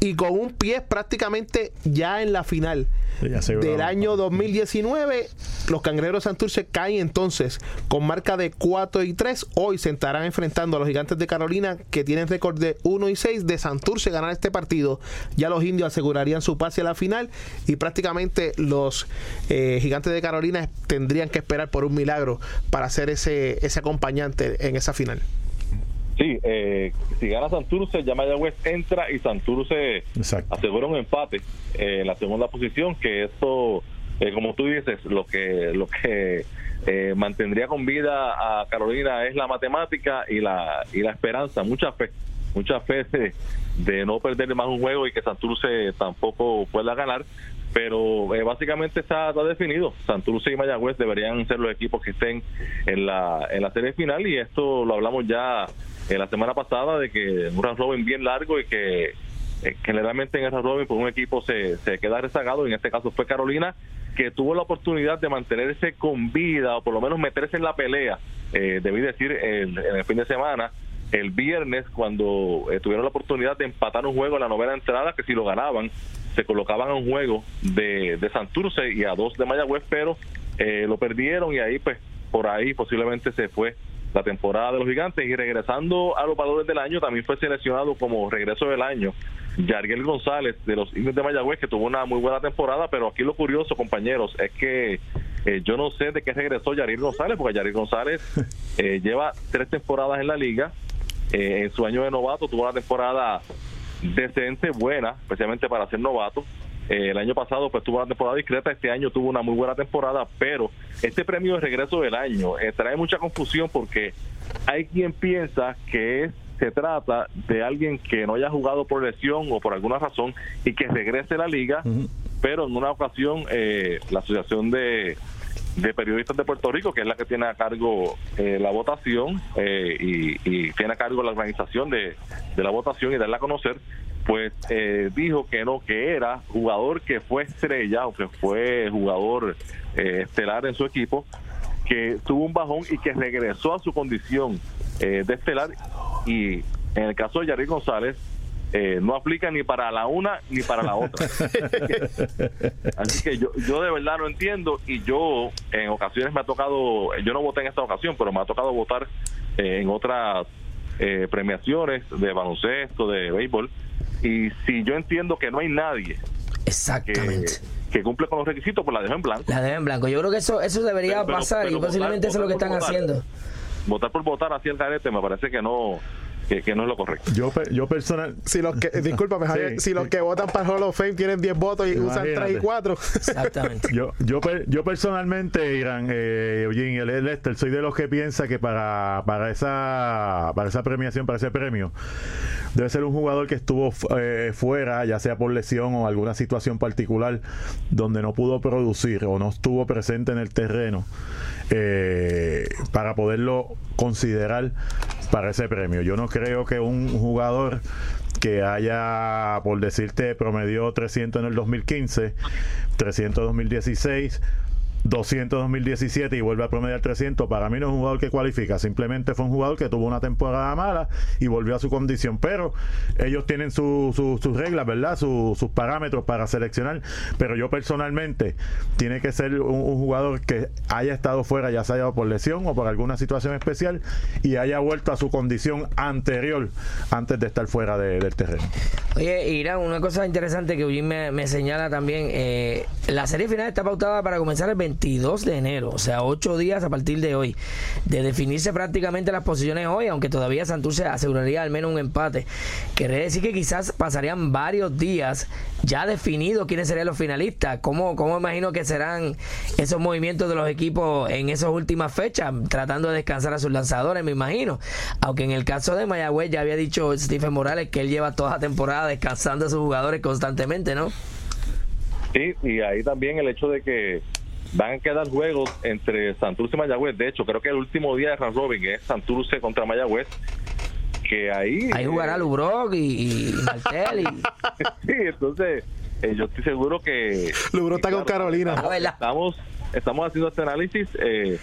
Y con un pie prácticamente ya en la final del año 2019, los cangrejeros Santurce caen entonces con marca de 4 y 3. Hoy se estarán enfrentando a los gigantes de Carolina que tienen récord de 1 y 6. De Santurce ganar este partido, ya los indios asegurarían su pase a la final y prácticamente los eh, gigantes de Carolina tendrían que esperar por un milagro para ser ese, ese acompañante en esa final. Sí, eh, si gana Santurce, ya Mayagüez entra y Santurce Exacto. asegura un empate eh, en la segunda posición, que esto, eh, como tú dices, lo que lo que eh, mantendría con vida a Carolina es la matemática y la y la esperanza, mucha fe, mucha fe de, de no perder más un juego y que Santurce tampoco pueda ganar. Pero eh, básicamente está, está definido. Santurce y Mayagüez deberían ser los equipos que estén en la, en la serie final y esto lo hablamos ya eh, la semana pasada de que un round robin bien largo y que eh, generalmente en el round robin pues un equipo se, se queda rezagado en este caso fue Carolina que tuvo la oportunidad de mantenerse con vida o por lo menos meterse en la pelea eh, debí decir el- en el fin de semana el viernes cuando eh, tuvieron la oportunidad de empatar un juego en la novena entrada que si lo ganaban se colocaban a un juego de, de Santurce y a dos de Mayagüez pero eh, lo perdieron y ahí pues por ahí posiblemente se fue la temporada de los gigantes. Y regresando a los valores del año también fue seleccionado como regreso del año Yariel González de los indios de Mayagüez que tuvo una muy buena temporada. Pero aquí lo curioso compañeros es que eh, yo no sé de qué regresó Yariel González porque Yariel González eh, lleva tres temporadas en la liga. Eh, en su año de novato tuvo una temporada decente, buena, especialmente para ser novato. Eh, el año pasado pues tuvo una temporada discreta, este año tuvo una muy buena temporada, pero este premio de regreso del año eh, trae mucha confusión porque hay quien piensa que es se trata de alguien que no haya jugado por lesión o por alguna razón y que regrese a la liga, pero en una ocasión eh, la Asociación de, de Periodistas de Puerto Rico, que es la que tiene a cargo eh, la votación eh, y, tiene a cargo la organización de, de la votación y darla a conocer, pues eh, dijo que no, que era jugador que fue estrella o que fue jugador eh, estelar en su equipo, que tuvo un bajón y que regresó a su condición eh, de estelar y en el caso de Yarir González eh, no aplica ni para la una ni para la otra. Así que yo, yo de verdad no entiendo y yo en ocasiones me ha tocado, yo no voté en esta ocasión, pero me ha tocado votar eh, en otras eh, premiaciones de baloncesto, de béisbol, y si yo entiendo que no hay nadie que, Exactamente. que cumple con los requisitos, pues la dejo en blanco. La dejo en blanco. Yo creo que eso, eso debería Pero- pasar pero y posiblemente votar- eso es lo que están votar. haciendo. Votar por votar hacia el garete me parece que no, que, que no es lo correcto. Yo, yo personal, Si los que, discúlpame, Javier, Sí, si los sí. que votan para Hall of Fame tienen 10 votos y usan 3 y Imagínate. 4. Exactamente. Yo, yo, yo personalmente, Irán, eh, Eugene, el Lester, soy de los que piensa que para, para, esa, para esa premiación, para ese premio, debe ser un jugador que estuvo eh, fuera, ya sea por lesión o alguna situación particular, donde no pudo producir o no estuvo presente en el terreno, eh, para poderlo considerar para ese premio. Yo no creo que un jugador que haya, por decirte, promedió 300 en el 2015, 300 en 2016, 200 2017 y vuelve a promediar 300, para mí no es un jugador que cualifica, simplemente fue un jugador que tuvo una temporada mala y volvió a su condición, pero ellos tienen su- su- sus reglas, ¿verdad? Su- sus parámetros para seleccionar, pero yo personalmente tiene que ser un, jugador que haya estado fuera, ya sea por lesión o por alguna situación especial y haya vuelto a su condición anterior antes de estar fuera de- del terreno. Oye, Irán, una cosa interesante que Eugene me, me señala también, eh, la serie final está pautada para comenzar el 22 de enero, o sea, ocho días a partir de hoy, de definirse prácticamente las posiciones hoy, aunque todavía Santurce aseguraría al menos un empate. Quiere decir que quizás pasarían varios días ya definidos quiénes serían los finalistas. ¿Cómo, cómo imagino que serán esos movimientos de los equipos en esas últimas fechas, tratando de descansar a sus lanzadores, me imagino? Aunque en el caso de Mayagüez ya había dicho Stephen Morales que él lleva toda la temporada descansando a sus jugadores constantemente, ¿no? Sí, y ahí también el hecho de que van a quedar juegos entre Santurce y Mayagüez. De hecho, creo que el último día de round robin es Santurce contra Mayagüez. Que ahí. Ahí jugará eh, Lubrock y, y Martel y... sí, entonces eh, yo estoy seguro que. Lubro está con Carolina. Ah, ¿verdad? Estamos, estamos haciendo este análisis eh,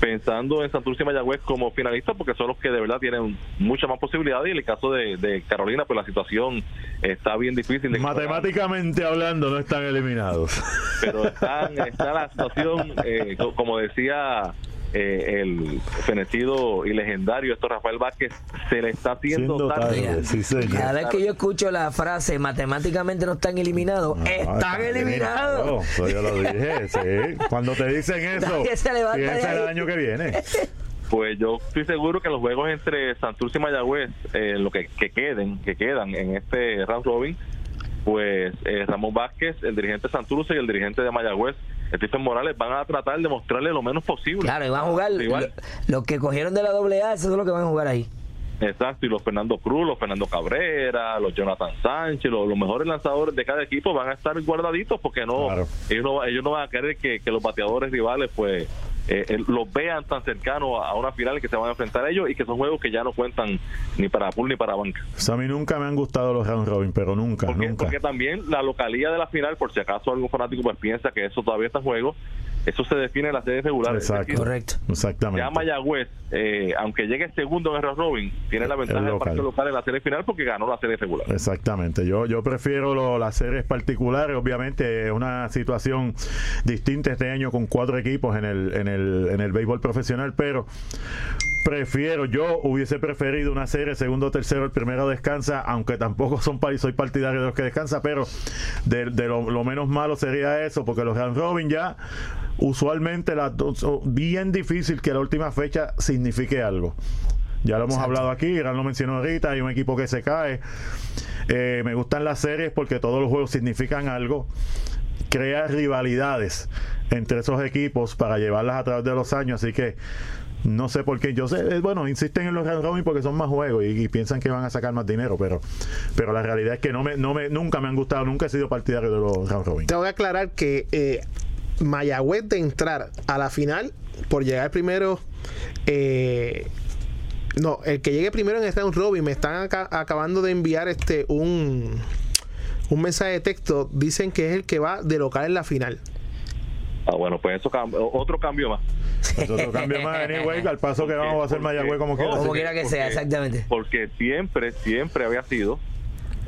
pensando en Santurce y Mayagüez como finalistas porque son los que de verdad tienen muchas más posibilidades y en el caso de, de Carolina pues la situación está bien difícil de Matemáticamente hablando, no están eliminados. pero están, está la situación eh, co- como decía eh, el fenecido y legendario esto Rafael Vázquez se le está haciendo Siendo tarde tarde, sí, señor. Cada vez que yo escucho la frase matemáticamente no están eliminados, están eliminados. Eso yo lo dije, sí. Cuando te dicen eso, piensa el año que viene. Pues yo estoy seguro que los juegos entre Santurce y Mayagüez, eh, lo que, que queden, que quedan en este round robin, pues eh, Ramón Vázquez, el dirigente de Santurce y el dirigente de Mayagüez, Stephen Morales, van a tratar de mostrarle lo menos posible. Claro, y van a jugar lo- los que cogieron de la AA, eso es lo que van a jugar ahí. Exacto, y los Fernando Cruz, los Fernando Cabrera, los Jonathan Sánchez, los, los mejores lanzadores de cada equipo van a estar guardaditos porque no, Claro. ellos no ellos no van a querer que, que los bateadores rivales pues eh, eh, los vean tan cercanos a una final que se van a enfrentar a ellos y que son juegos que ya no cuentan ni para pool ni para banca. O sea, a mí nunca me han gustado los round robin, pero nunca, Porque, nunca. porque también la localía de la final, por si acaso algún fanático pues piensa que eso todavía está en juego, eso se define en la serie regular. Es Exacto. decir, Correcto. Exactamente. Ya Mayagüez, eh, aunque llegue segundo en el robin, tiene la ventaja del partido local en la serie final porque ganó la serie regular. Exactamente, yo, yo prefiero lo- las series particulares, obviamente es una situación distinta este año con cuatro equipos en el, en el, en el béisbol profesional, pero prefiero, yo hubiese preferido una serie segundo, tercero, el primero descansa, aunque tampoco son soy partidario de los que descansa, pero de, de lo, lo menos malo sería eso, porque los round robin ya usualmente las dos- bien difícil que la última fecha signifique algo. Ya lo hemos hablado aquí, Irán lo mencionó ahorita, hay un equipo que se cae. Eh, me gustan las series porque todos los juegos significan algo. Crea rivalidades entre esos equipos para llevarlas a través de los años, así que no sé por qué. Yo sé, eh, bueno, insisten en los round robin porque son más juegos y, y piensan que van a sacar más dinero, pero, pero la realidad es que no me, no me, nunca me han gustado, nunca he sido partidario de los round robin. Tengo que aclarar que eh, Mayagüez de entrar a la final por llegar primero. eh, no, el que llegue primero en este round robin me están aca- acabando de enviar este un un mensaje de texto. Dicen que es el que va de local en la final. Ah, bueno, pues eso otro cambio más. Pues otro cambio más, anyway, al paso que vamos a hacer Mayagüez como quiera. Como quiera que sea, exactamente. Porque siempre, siempre había sido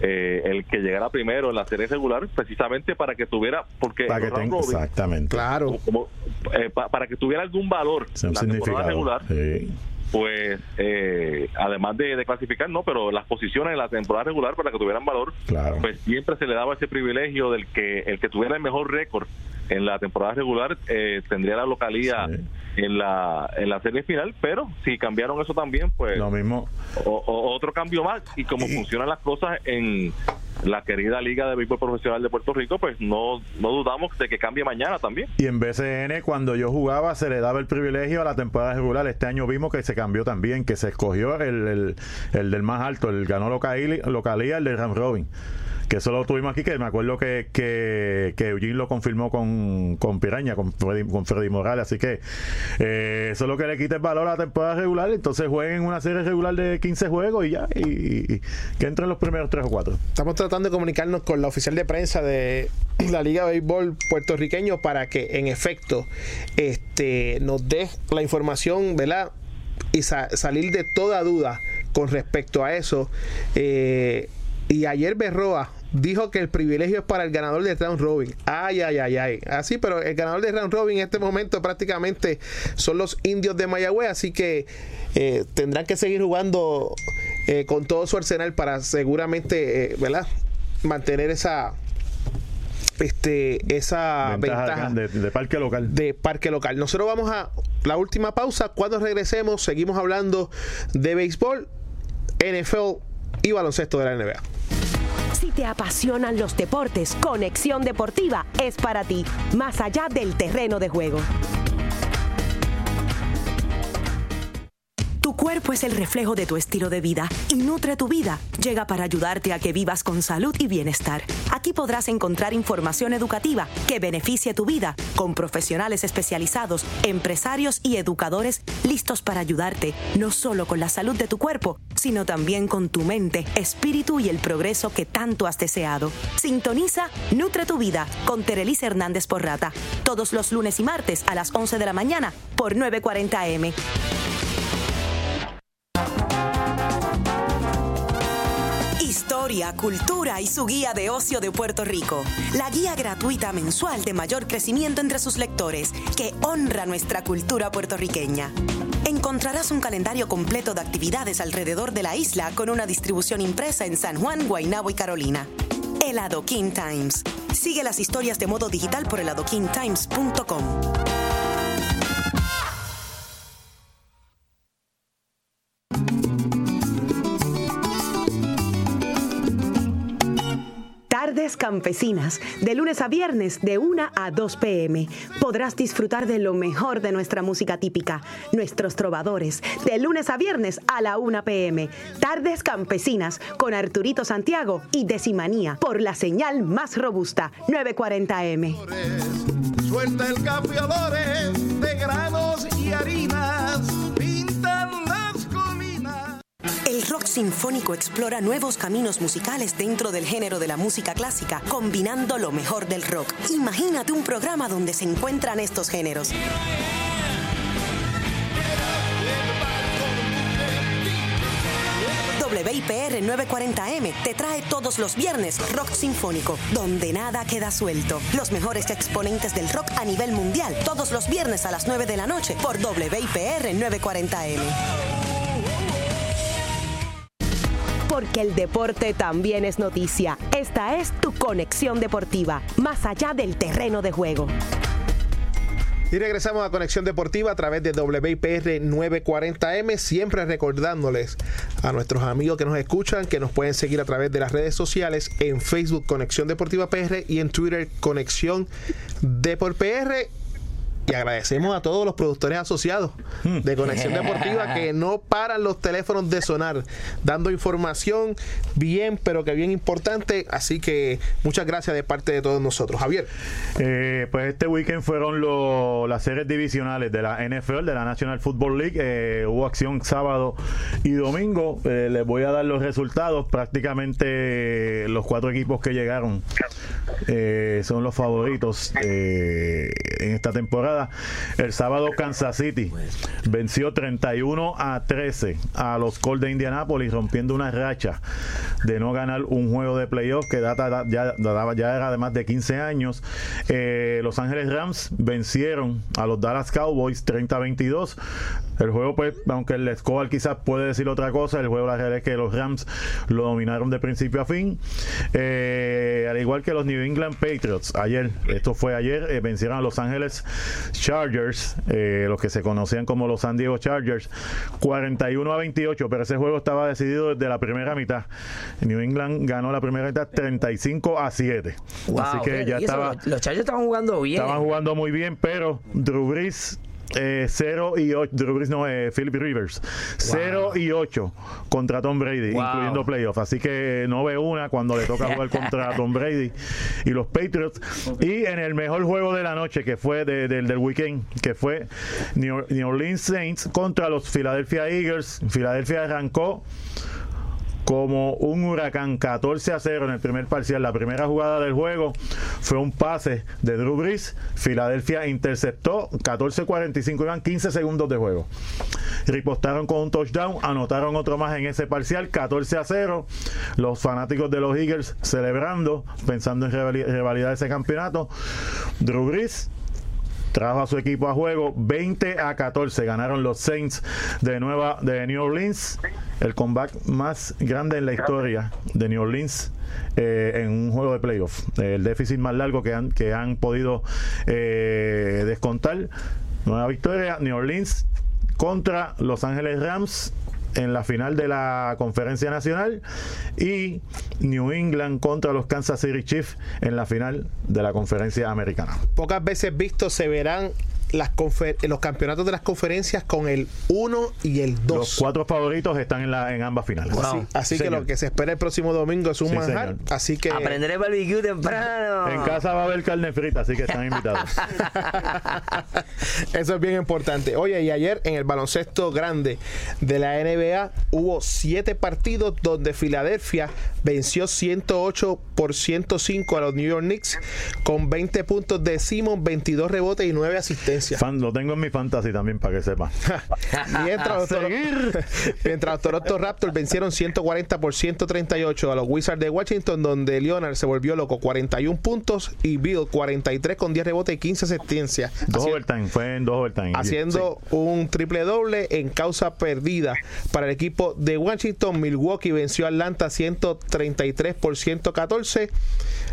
eh, el que llegara primero en la serie regular, precisamente para que tuviera, porque Para que tenga, robin, exactamente. Claro. como, eh, pa- para que tuviera algún valor un la temporada significado. regular, Sí. pues eh, además de, de clasificar, no, pero las posiciones en la temporada regular para que tuvieran valor, Claro. pues siempre se le daba ese privilegio del que el que tuviera el mejor récord en la temporada regular eh, tendría la localía Sí. En la en la serie final, pero si cambiaron eso también, pues Lo mismo. o- o- otro cambio más y como Y- funcionan las cosas en la querida Liga de Béisbol Profesional de Puerto Rico, pues no no dudamos de que cambie mañana también. Y en BCN, cuando yo jugaba, se le daba el privilegio a la temporada regular. Este año vimos que se cambió también, que se escogió el, el, el del más alto, el ganó localía, localía el del Ram Robin. Que eso lo tuvimos aquí, que me acuerdo que, que, que Eugene lo confirmó con, con Piraña, con Freddy, con Freddy Morales, así que eh, eso es lo que le quita el valor a la temporada regular, entonces jueguen una serie regular de 15 juegos y ya, y, que entren los primeros 3 o 4. Estamos tratando de comunicarnos con la oficial de prensa de la Liga de Béisbol puertorriqueño para que en efecto este, nos dé la información, ¿verdad? Y sa- salir de toda duda con respecto a eso. Eh, y ayer Berroa dijo que el privilegio es para el ganador de round robin. Ay, ay, ay, ay. Así, pero el ganador de round robin en este momento prácticamente son los indios de Mayagüez, así que eh, tendrán que seguir jugando eh, con todo su arsenal para seguramente, eh, ¿verdad? Mantener esa este esa Ventaja ventaja, de, de parque local. de parque local. Nosotros vamos a la última pausa. Cuando regresemos, seguimos hablando de béisbol, NFL y baloncesto de la NBA. Si te apasionan los deportes, Conexión Deportiva es para ti, más allá del terreno de juego. Tu cuerpo es el reflejo de tu estilo de vida y Nutre tu vida llega para ayudarte a que vivas con salud y bienestar. Aquí podrás encontrar información educativa que beneficie tu vida con profesionales especializados, empresarios y educadores listos para ayudarte no solo con la salud de tu cuerpo, sino también con tu mente, espíritu y el progreso que tanto has deseado. Sintoniza Nutre tu vida con Terelis Hernández Porrata todos los lunes y martes a las 11 de la mañana por 940M. Historia, cultura y su guía de ocio de Puerto Rico. La guía gratuita mensual de mayor crecimiento entre sus lectores, que honra nuestra cultura puertorriqueña. Encontrarás un calendario completo de actividades alrededor de la isla con una distribución impresa en San Juan, Guaynabo y Carolina. El Adoquin Times. Sigue las historias de modo digital por eladoquintimes.com. Tardes Campesinas, de lunes a viernes de 1 a 2 pm. Podrás disfrutar de lo mejor de nuestra música típica, nuestros trovadores, de lunes a viernes a la 1 pm. Tardes Campesinas con Arturito Santiago y Decimanía por la señal más robusta, 940M. Suelta el café de granos y harinas. El rock sinfónico explora nuevos caminos musicales dentro del género de la música clásica, combinando lo mejor del rock. Imagínate un programa donde se encuentran estos géneros. WIPR 940M te trae todos los viernes Rock Sinfónico, donde nada queda suelto. Los mejores exponentes del rock a nivel mundial, todos los viernes a las 9 de la noche por WIPR 940M. Porque el deporte también es noticia. Esta es tu conexión deportiva, más allá del terreno de juego. Y regresamos a Conexión Deportiva a través de WIPR 940M, siempre recordándoles a nuestros amigos que nos escuchan que nos pueden seguir a través de las redes sociales en Facebook Conexión Deportiva PR y en Twitter Conexión Deport PR. Y agradecemos a todos los productores asociados de Conexión Deportiva que no paran los teléfonos de sonar, dando información bien, pero que bien importante. Así que muchas gracias de parte de todos nosotros. Javier. Eh, pues este weekend fueron lo- las series divisionales de la NFL, de la National Football League. Eh, hubo acción sábado y domingo. Eh, les voy a dar los resultados. Prácticamente los cuatro equipos que llegaron eh, son los favoritos eh, en esta temporada. El sábado Kansas City venció 31 a 13 a los Colts de Indianapolis, rompiendo una racha de no ganar un juego de playoff que data, ya era de más de 15 años. Eh, los Ángeles Rams vencieron a los Dallas Cowboys 30 a 22. El juego, pues, aunque el score quizás puede decir otra cosa, el juego la realidad es que los Rams lo dominaron de principio a fin. Eh, al igual que los New England Patriots, ayer, esto fue ayer, eh, vencieron a Los Ángeles Chargers, eh, los que se conocían como los San Diego Chargers, 41 a 28, pero ese juego estaba decidido desde la primera mitad. New England ganó la primera mitad 35 a 7. Así que ya estaba Los Chargers estaban jugando bien. Estaban jugando muy bien, pero Drew Brees eh, 0 y 8, Drew Brees no, eh, Philip Rivers, 0 y 8 contra Tom Brady, Wow. incluyendo playoffs. Así que no ve una cuando le toca jugar contra Tom Brady y los Patriots. Y en el mejor juego de la noche, que fue de- del- del weekend, que fue New, New Orleans Saints contra los Philadelphia Eagles. Philadelphia arrancó como un huracán 14 a 0 en el primer parcial. La primera jugada del juego fue un pase de Drew Brees. Filadelfia interceptó 14-45, iban 15 segundos de juego. Ripostaron con un touchdown, anotaron otro más en ese parcial, 14 a 0. Los fanáticos de los Eagles celebrando, pensando en revali- revalidar ese campeonato. Drew Brees trajo a su equipo a juego. 20 a 14 ganaron los Saints de Nueva de New Orleans. El comeback más grande en la historia de New Orleans eh, en un juego de playoff. El déficit más largo que han, que han podido eh, descontar. Nueva victoria New Orleans contra Los Ángeles Rams en la final de la conferencia nacional y New England contra los Kansas City Chiefs en la final de la conferencia americana. Pocas veces visto se verán las confer- los campeonatos de las conferencias con el 1 y el 2. Los cuatro favoritos están en, la, en ambas finales. Así, así que lo que se espera el próximo domingo es un Sí, manjar. señor. Así que Aprender el barbecue temprano. En casa va a haber carne frita, así que están invitados. Eso es bien importante. Oye, y ayer en el baloncesto grande de la NBA hubo siete partidos donde Filadelfia venció 108 por 105 a los New York Knicks con 20 puntos de Simon, 22 rebotes y 9 asistencias. Fan, lo tengo en mi fantasy también para que sepa. Mientras los, Toro- mientras los Toronto Raptors vencieron 140 por 138 a los Wizards de Washington, donde Leonard se volvió loco, 41 puntos y Bill 43 con 10 rebotes y 15 asistencias. Dos overtime, fue en dos overtime. haciendo un triple doble en causa perdida para el equipo de Washington. Milwaukee venció a Atlanta 133 por 114.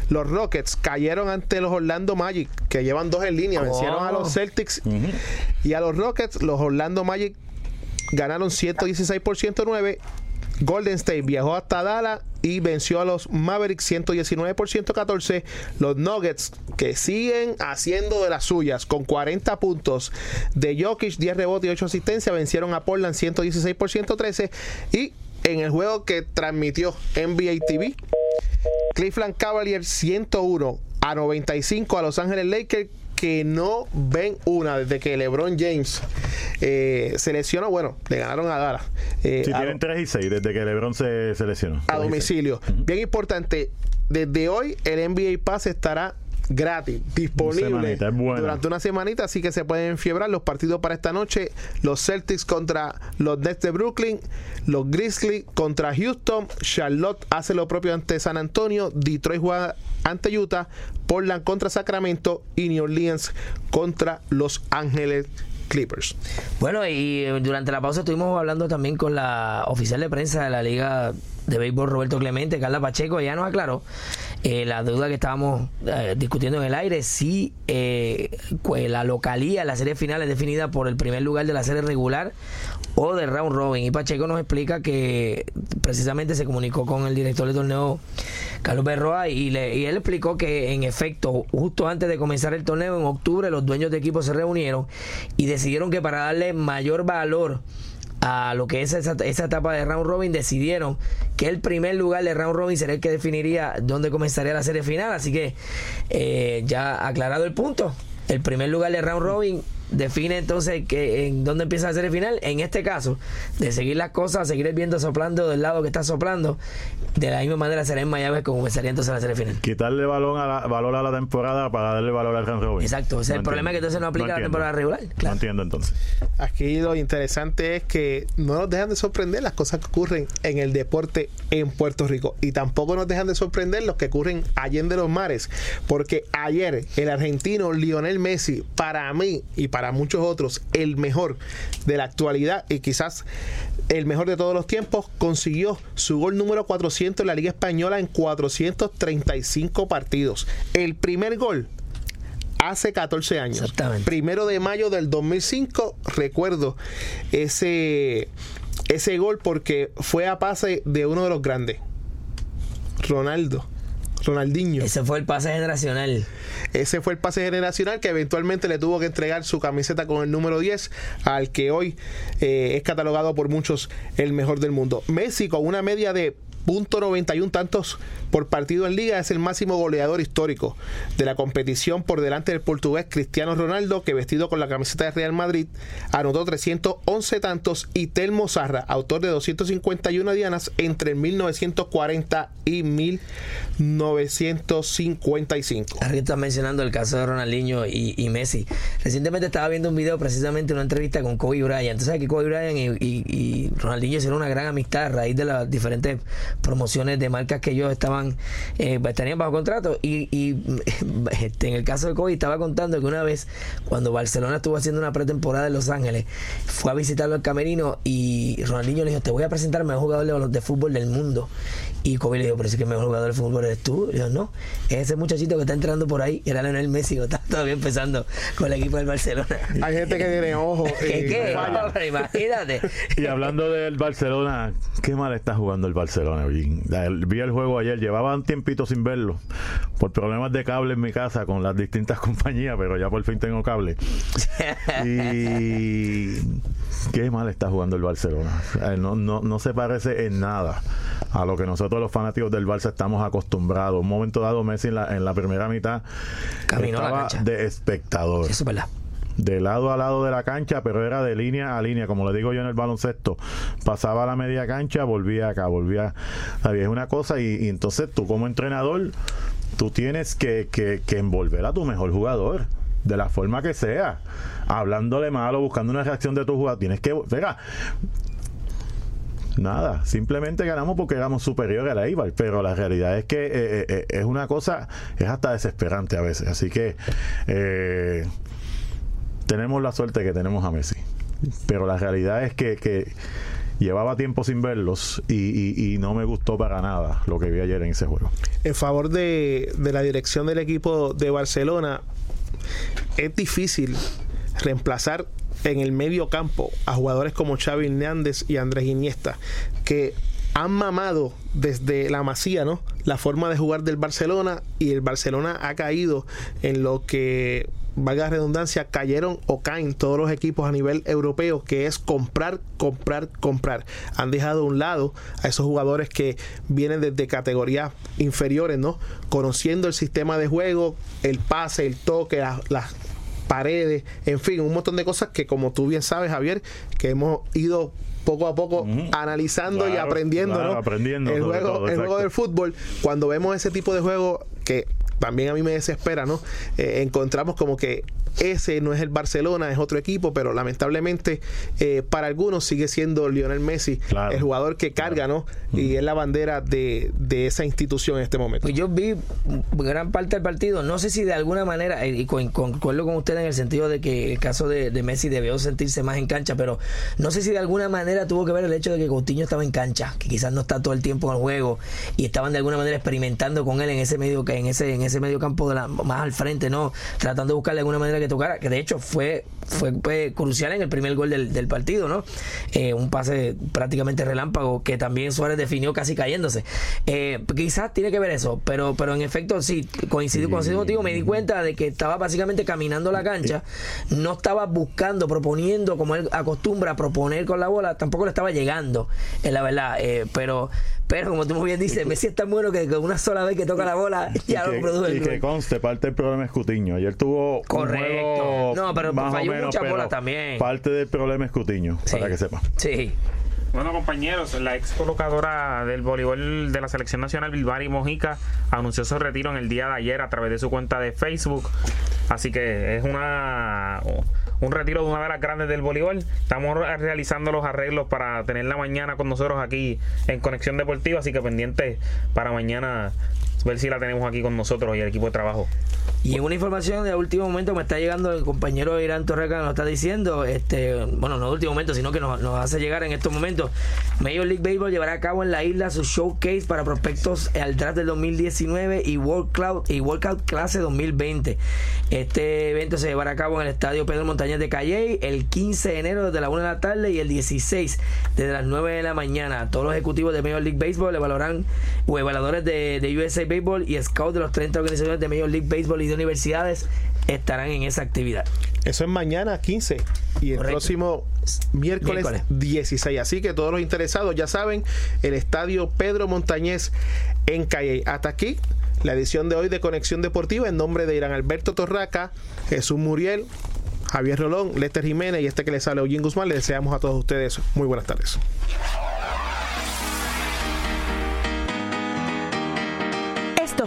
Los Rockets cayeron ante los Orlando Magic, que llevan dos en línea. Vencieron a los Celtics y a los Rockets. Los Orlando Magic ganaron 116 por 109. Golden State viajó hasta Dallas y venció a los Mavericks 119 por 114. Los Nuggets que siguen haciendo de las suyas con 40 puntos de Jokic, 10 rebotes y 8 asistencias, vencieron a Portland 116 por 113 y en el juego que transmitió NBA TV, Cleveland Cavaliers 101 a 95 a Los Ángeles Lakers que no ven una desde que LeBron James eh, se lesionó. Bueno, le ganaron a Dallas. eh, Sí, a, tienen 3 y 6 desde que LeBron se, se lesionó. a domicilio. Bien importante, desde hoy el NBA Pass estará gratis, disponible durante una semanita, así que se pueden enfiebrar los partidos para esta noche. Los Celtics contra los Nets de Brooklyn, los Grizzlies contra Houston, Charlotte hace lo propio ante San Antonio, Detroit juega ante Utah, Portland contra Sacramento y New Orleans contra Los Ángeles Clippers. Bueno, y eh, durante la pausa estuvimos hablando también con la oficial de prensa de la Liga de Béisbol, Roberto Clemente, Carla Pacheco, ella nos aclaró eh, la duda que estábamos eh, discutiendo en el aire, si eh, la localía, la serie final es definida por el primer lugar de la serie regular o de round robin. Y Pacheco nos explica que precisamente se comunicó con el director del torneo, Carlos Berroa, y, le- y él explicó que en efecto, justo antes de comenzar el torneo, en octubre, los dueños de equipos se reunieron y decidieron que para darle mayor valor a lo que es esa, esa etapa de round robin decidieron que el primer lugar de round robin será el que definiría dónde comenzaría la serie final. Así que eh, ya aclarado el punto el primer lugar de round robin define entonces que en dónde empieza la serie final en este caso de seguir las cosas seguir el viento soplando del lado que está soplando de la misma manera será en Miami como comenzaría entonces la serie final Quitarle valor a, la, valor a la temporada para darle valor al round robin. Exacto, ese es el problema que entonces no aplica a la temporada regular, No claro. entiendo entonces. Aquí lo interesante es que no nos dejan de sorprender las cosas que ocurren en el deporte en Puerto Rico y tampoco nos dejan de sorprender los que ocurren allende los mares, porque ayer el argentino Lionel Messi, para mí y para muchos otros, el mejor de la actualidad y quizás el mejor de todos los tiempos, consiguió su gol número 400 en la Liga Española en 435 partidos. El primer gol hace 14 años. Exactamente. Primero de mayo del 2005, recuerdo ese, ese gol porque fue a pase de uno de los grandes, Ronaldo. Ronaldinho. Ese fue el pase generacional. Ese fue el pase generacional que eventualmente le tuvo que entregar su camiseta con el número 10 al que hoy eh, es catalogado por muchos el mejor del mundo. Messi con una media de .91 tantos por partido en liga es el máximo goleador histórico de la competición por delante del portugués Cristiano Ronaldo que vestido con la camiseta de Real Madrid anotó 311 tantos y Telmo Zarra, autor de 251 dianas entre 1940 y 1955. Ahora que estás mencionando el caso de Ronaldinho y, Messi. Recientemente estaba viendo un video, precisamente una entrevista con Kobe Bryant. Sabes que Kobe Bryant y, y Ronaldinho hicieron una gran amistad a raíz de las diferentes promociones de marcas que ellos estaban eh, tenían bajo contrato. Y, y este, en el caso de Kobe estaba contando que una vez, cuando Barcelona estuvo haciendo una pretemporada en Los Ángeles, fue a visitarlo al camerino y Ronaldinho le dijo, te voy a presentar al mejor jugador de, de fútbol del mundo. Y Kobe le dijo, pero es que el mejor jugador de fútbol eres tú. Y dijo, no, es ese muchachito que está entrando por ahí, era Leonel Messi, que está todavía empezando con el equipo del Barcelona. Hay gente que tiene ojo. ¿Qué? qué? No, imagínate. Y hablando del Barcelona, qué mal está jugando el Barcelona. Vi el juego ayer, llevaba un tiempito sin verlo, por problemas de cable en mi casa con las distintas compañías, pero ya por fin tengo cable. Y qué mal está jugando el Barcelona. No, no, no se parece en nada a lo que nosotros los fanáticos del Barça estamos acostumbrados. Un momento dado Messi en la, en la primera mitad Caminó estaba de espectador. Eso es verdad. De lado a lado de la cancha, pero era de línea a línea, como le digo yo en el baloncesto. Pasaba a la media cancha, volvía acá, volvía. Es una cosa, y, y, entonces tú como entrenador, tú tienes que, que, que envolver a tu mejor jugador de la forma que sea, hablándole malo, buscando una reacción de tu jugador. Tienes que, venga, nada, simplemente ganamos porque éramos superiores a la Ibar, pero la realidad es que eh, eh, es una cosa, es hasta desesperante a veces. Así que eh, tenemos la suerte que tenemos a Messi, pero la realidad es que, llevaba tiempo sin verlos y, y, y, no me gustó para nada lo que vi ayer en ese juego. En favor de, de la dirección del equipo de Barcelona, es difícil reemplazar en el medio campo a jugadores como Xavi Hernández y Andrés Iniesta, que han mamado desde la masía, ¿no? La forma de jugar del Barcelona y el Barcelona ha caído en lo que valga la redundancia, cayeron o caen todos los equipos a nivel europeo, que es comprar, comprar, comprar. Han dejado a un lado a esos jugadores que vienen desde categorías inferiores, ¿no? Conociendo el sistema de juego, el pase, el toque, las, paredes, en fin, un montón de cosas que como tú bien sabes, Javier, que hemos ido poco a poco analizando claro, y aprendiendo, claro, ¿no? aprendiendo el juego, todo, el juego del fútbol, cuando vemos ese tipo de juego que también a mí me desespera, ¿no? Eh, encontramos como que ese no es el Barcelona, es otro equipo, pero lamentablemente eh, para algunos sigue siendo Lionel Messi Claro. el jugador que carga, ¿no? Y es la bandera de, de esa institución en este momento. Pues yo vi gran parte del partido, no sé si de alguna manera, y con- concuerdo con usted en el sentido de que el caso de, de Messi debió sentirse más en cancha, pero no sé si de alguna manera tuvo que ver el hecho de que Coutinho estaba en cancha, que quizás no está todo el tiempo en el juego y estaban de alguna manera experimentando con él en ese medio en ese en ese medio campo de la, más al frente, no, tratando de buscar de alguna manera que tocara, que de hecho fue fue, fue crucial en el primer gol del, del partido, ¿no? Eh, un pase prácticamente relámpago que también Suárez definió casi cayéndose. Eh, quizás tiene que ver eso, pero pero en efecto sí, coincido, coincido contigo, me di cuenta de que estaba básicamente caminando la cancha, no estaba buscando, proponiendo como él acostumbra proponer con la bola, tampoco le estaba llegando, es la verdad, eh, pero pero como tú muy bien dices, Messi es tan bueno que con una sola vez que toca la bola ya y lo que, produce y el que conste, parte del problema es Cutiño. Ayer tuvo. un Correcto. juego No, pero falló menos, muchas pero bolas también. Parte del problema es Cutiño, Sí. para que sepa. Sí. Bueno, compañeros, la ex colocadora del voleibol de la selección nacional, Bilbari Mojica, anunció su retiro en el día de ayer a través de su cuenta de Facebook. Así que es una un retiro de una de las grandes del voleibol. Estamos realizando los arreglos para tenerla mañana con nosotros aquí en Conexión Deportiva, así que pendiente para mañana ver si la tenemos aquí con nosotros y el equipo de trabajo. Y en una información de último momento me está llegando el compañero Irán Torreca, nos está diciendo, este, bueno, no de último momento, sino que nos, hace llegar en estos momentos. Major League Baseball llevará a cabo en la isla su showcase para prospectos al draft del 2019 y World Cloud y Workout Clase 2020. Este evento se llevará a cabo en el estadio Pedro Montañez de Calley el 15 de enero desde la 1 de la tarde y el 16 desde las 9 de la mañana. Todos los ejecutivos de Major League Baseball evaluarán o evaluadores de, USA béisbol y scout de los 30 organizaciones de Major League Baseball y de universidades estarán en esa actividad. Eso es mañana 15 y el Correcto. próximo miércoles, Miércoles. 16. Así que todos los interesados ya saben, el estadio Pedro Montañez en Calle. Hasta aquí la edición de hoy de Conexión Deportiva en nombre de Irán Alberto Torraca, Jesús Muriel, Javier Rolón, Lester Jiménez y este que les sale Eugene Guzmán. Les deseamos a todos ustedes muy buenas tardes.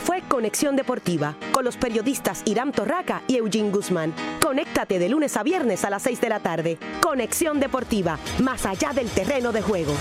Fue Conexión Deportiva con los periodistas Irán Torraca y Eugene Guzmán. Conéctate de lunes a viernes a las 6 de la tarde. Conexión Deportiva, más allá del terreno de juego.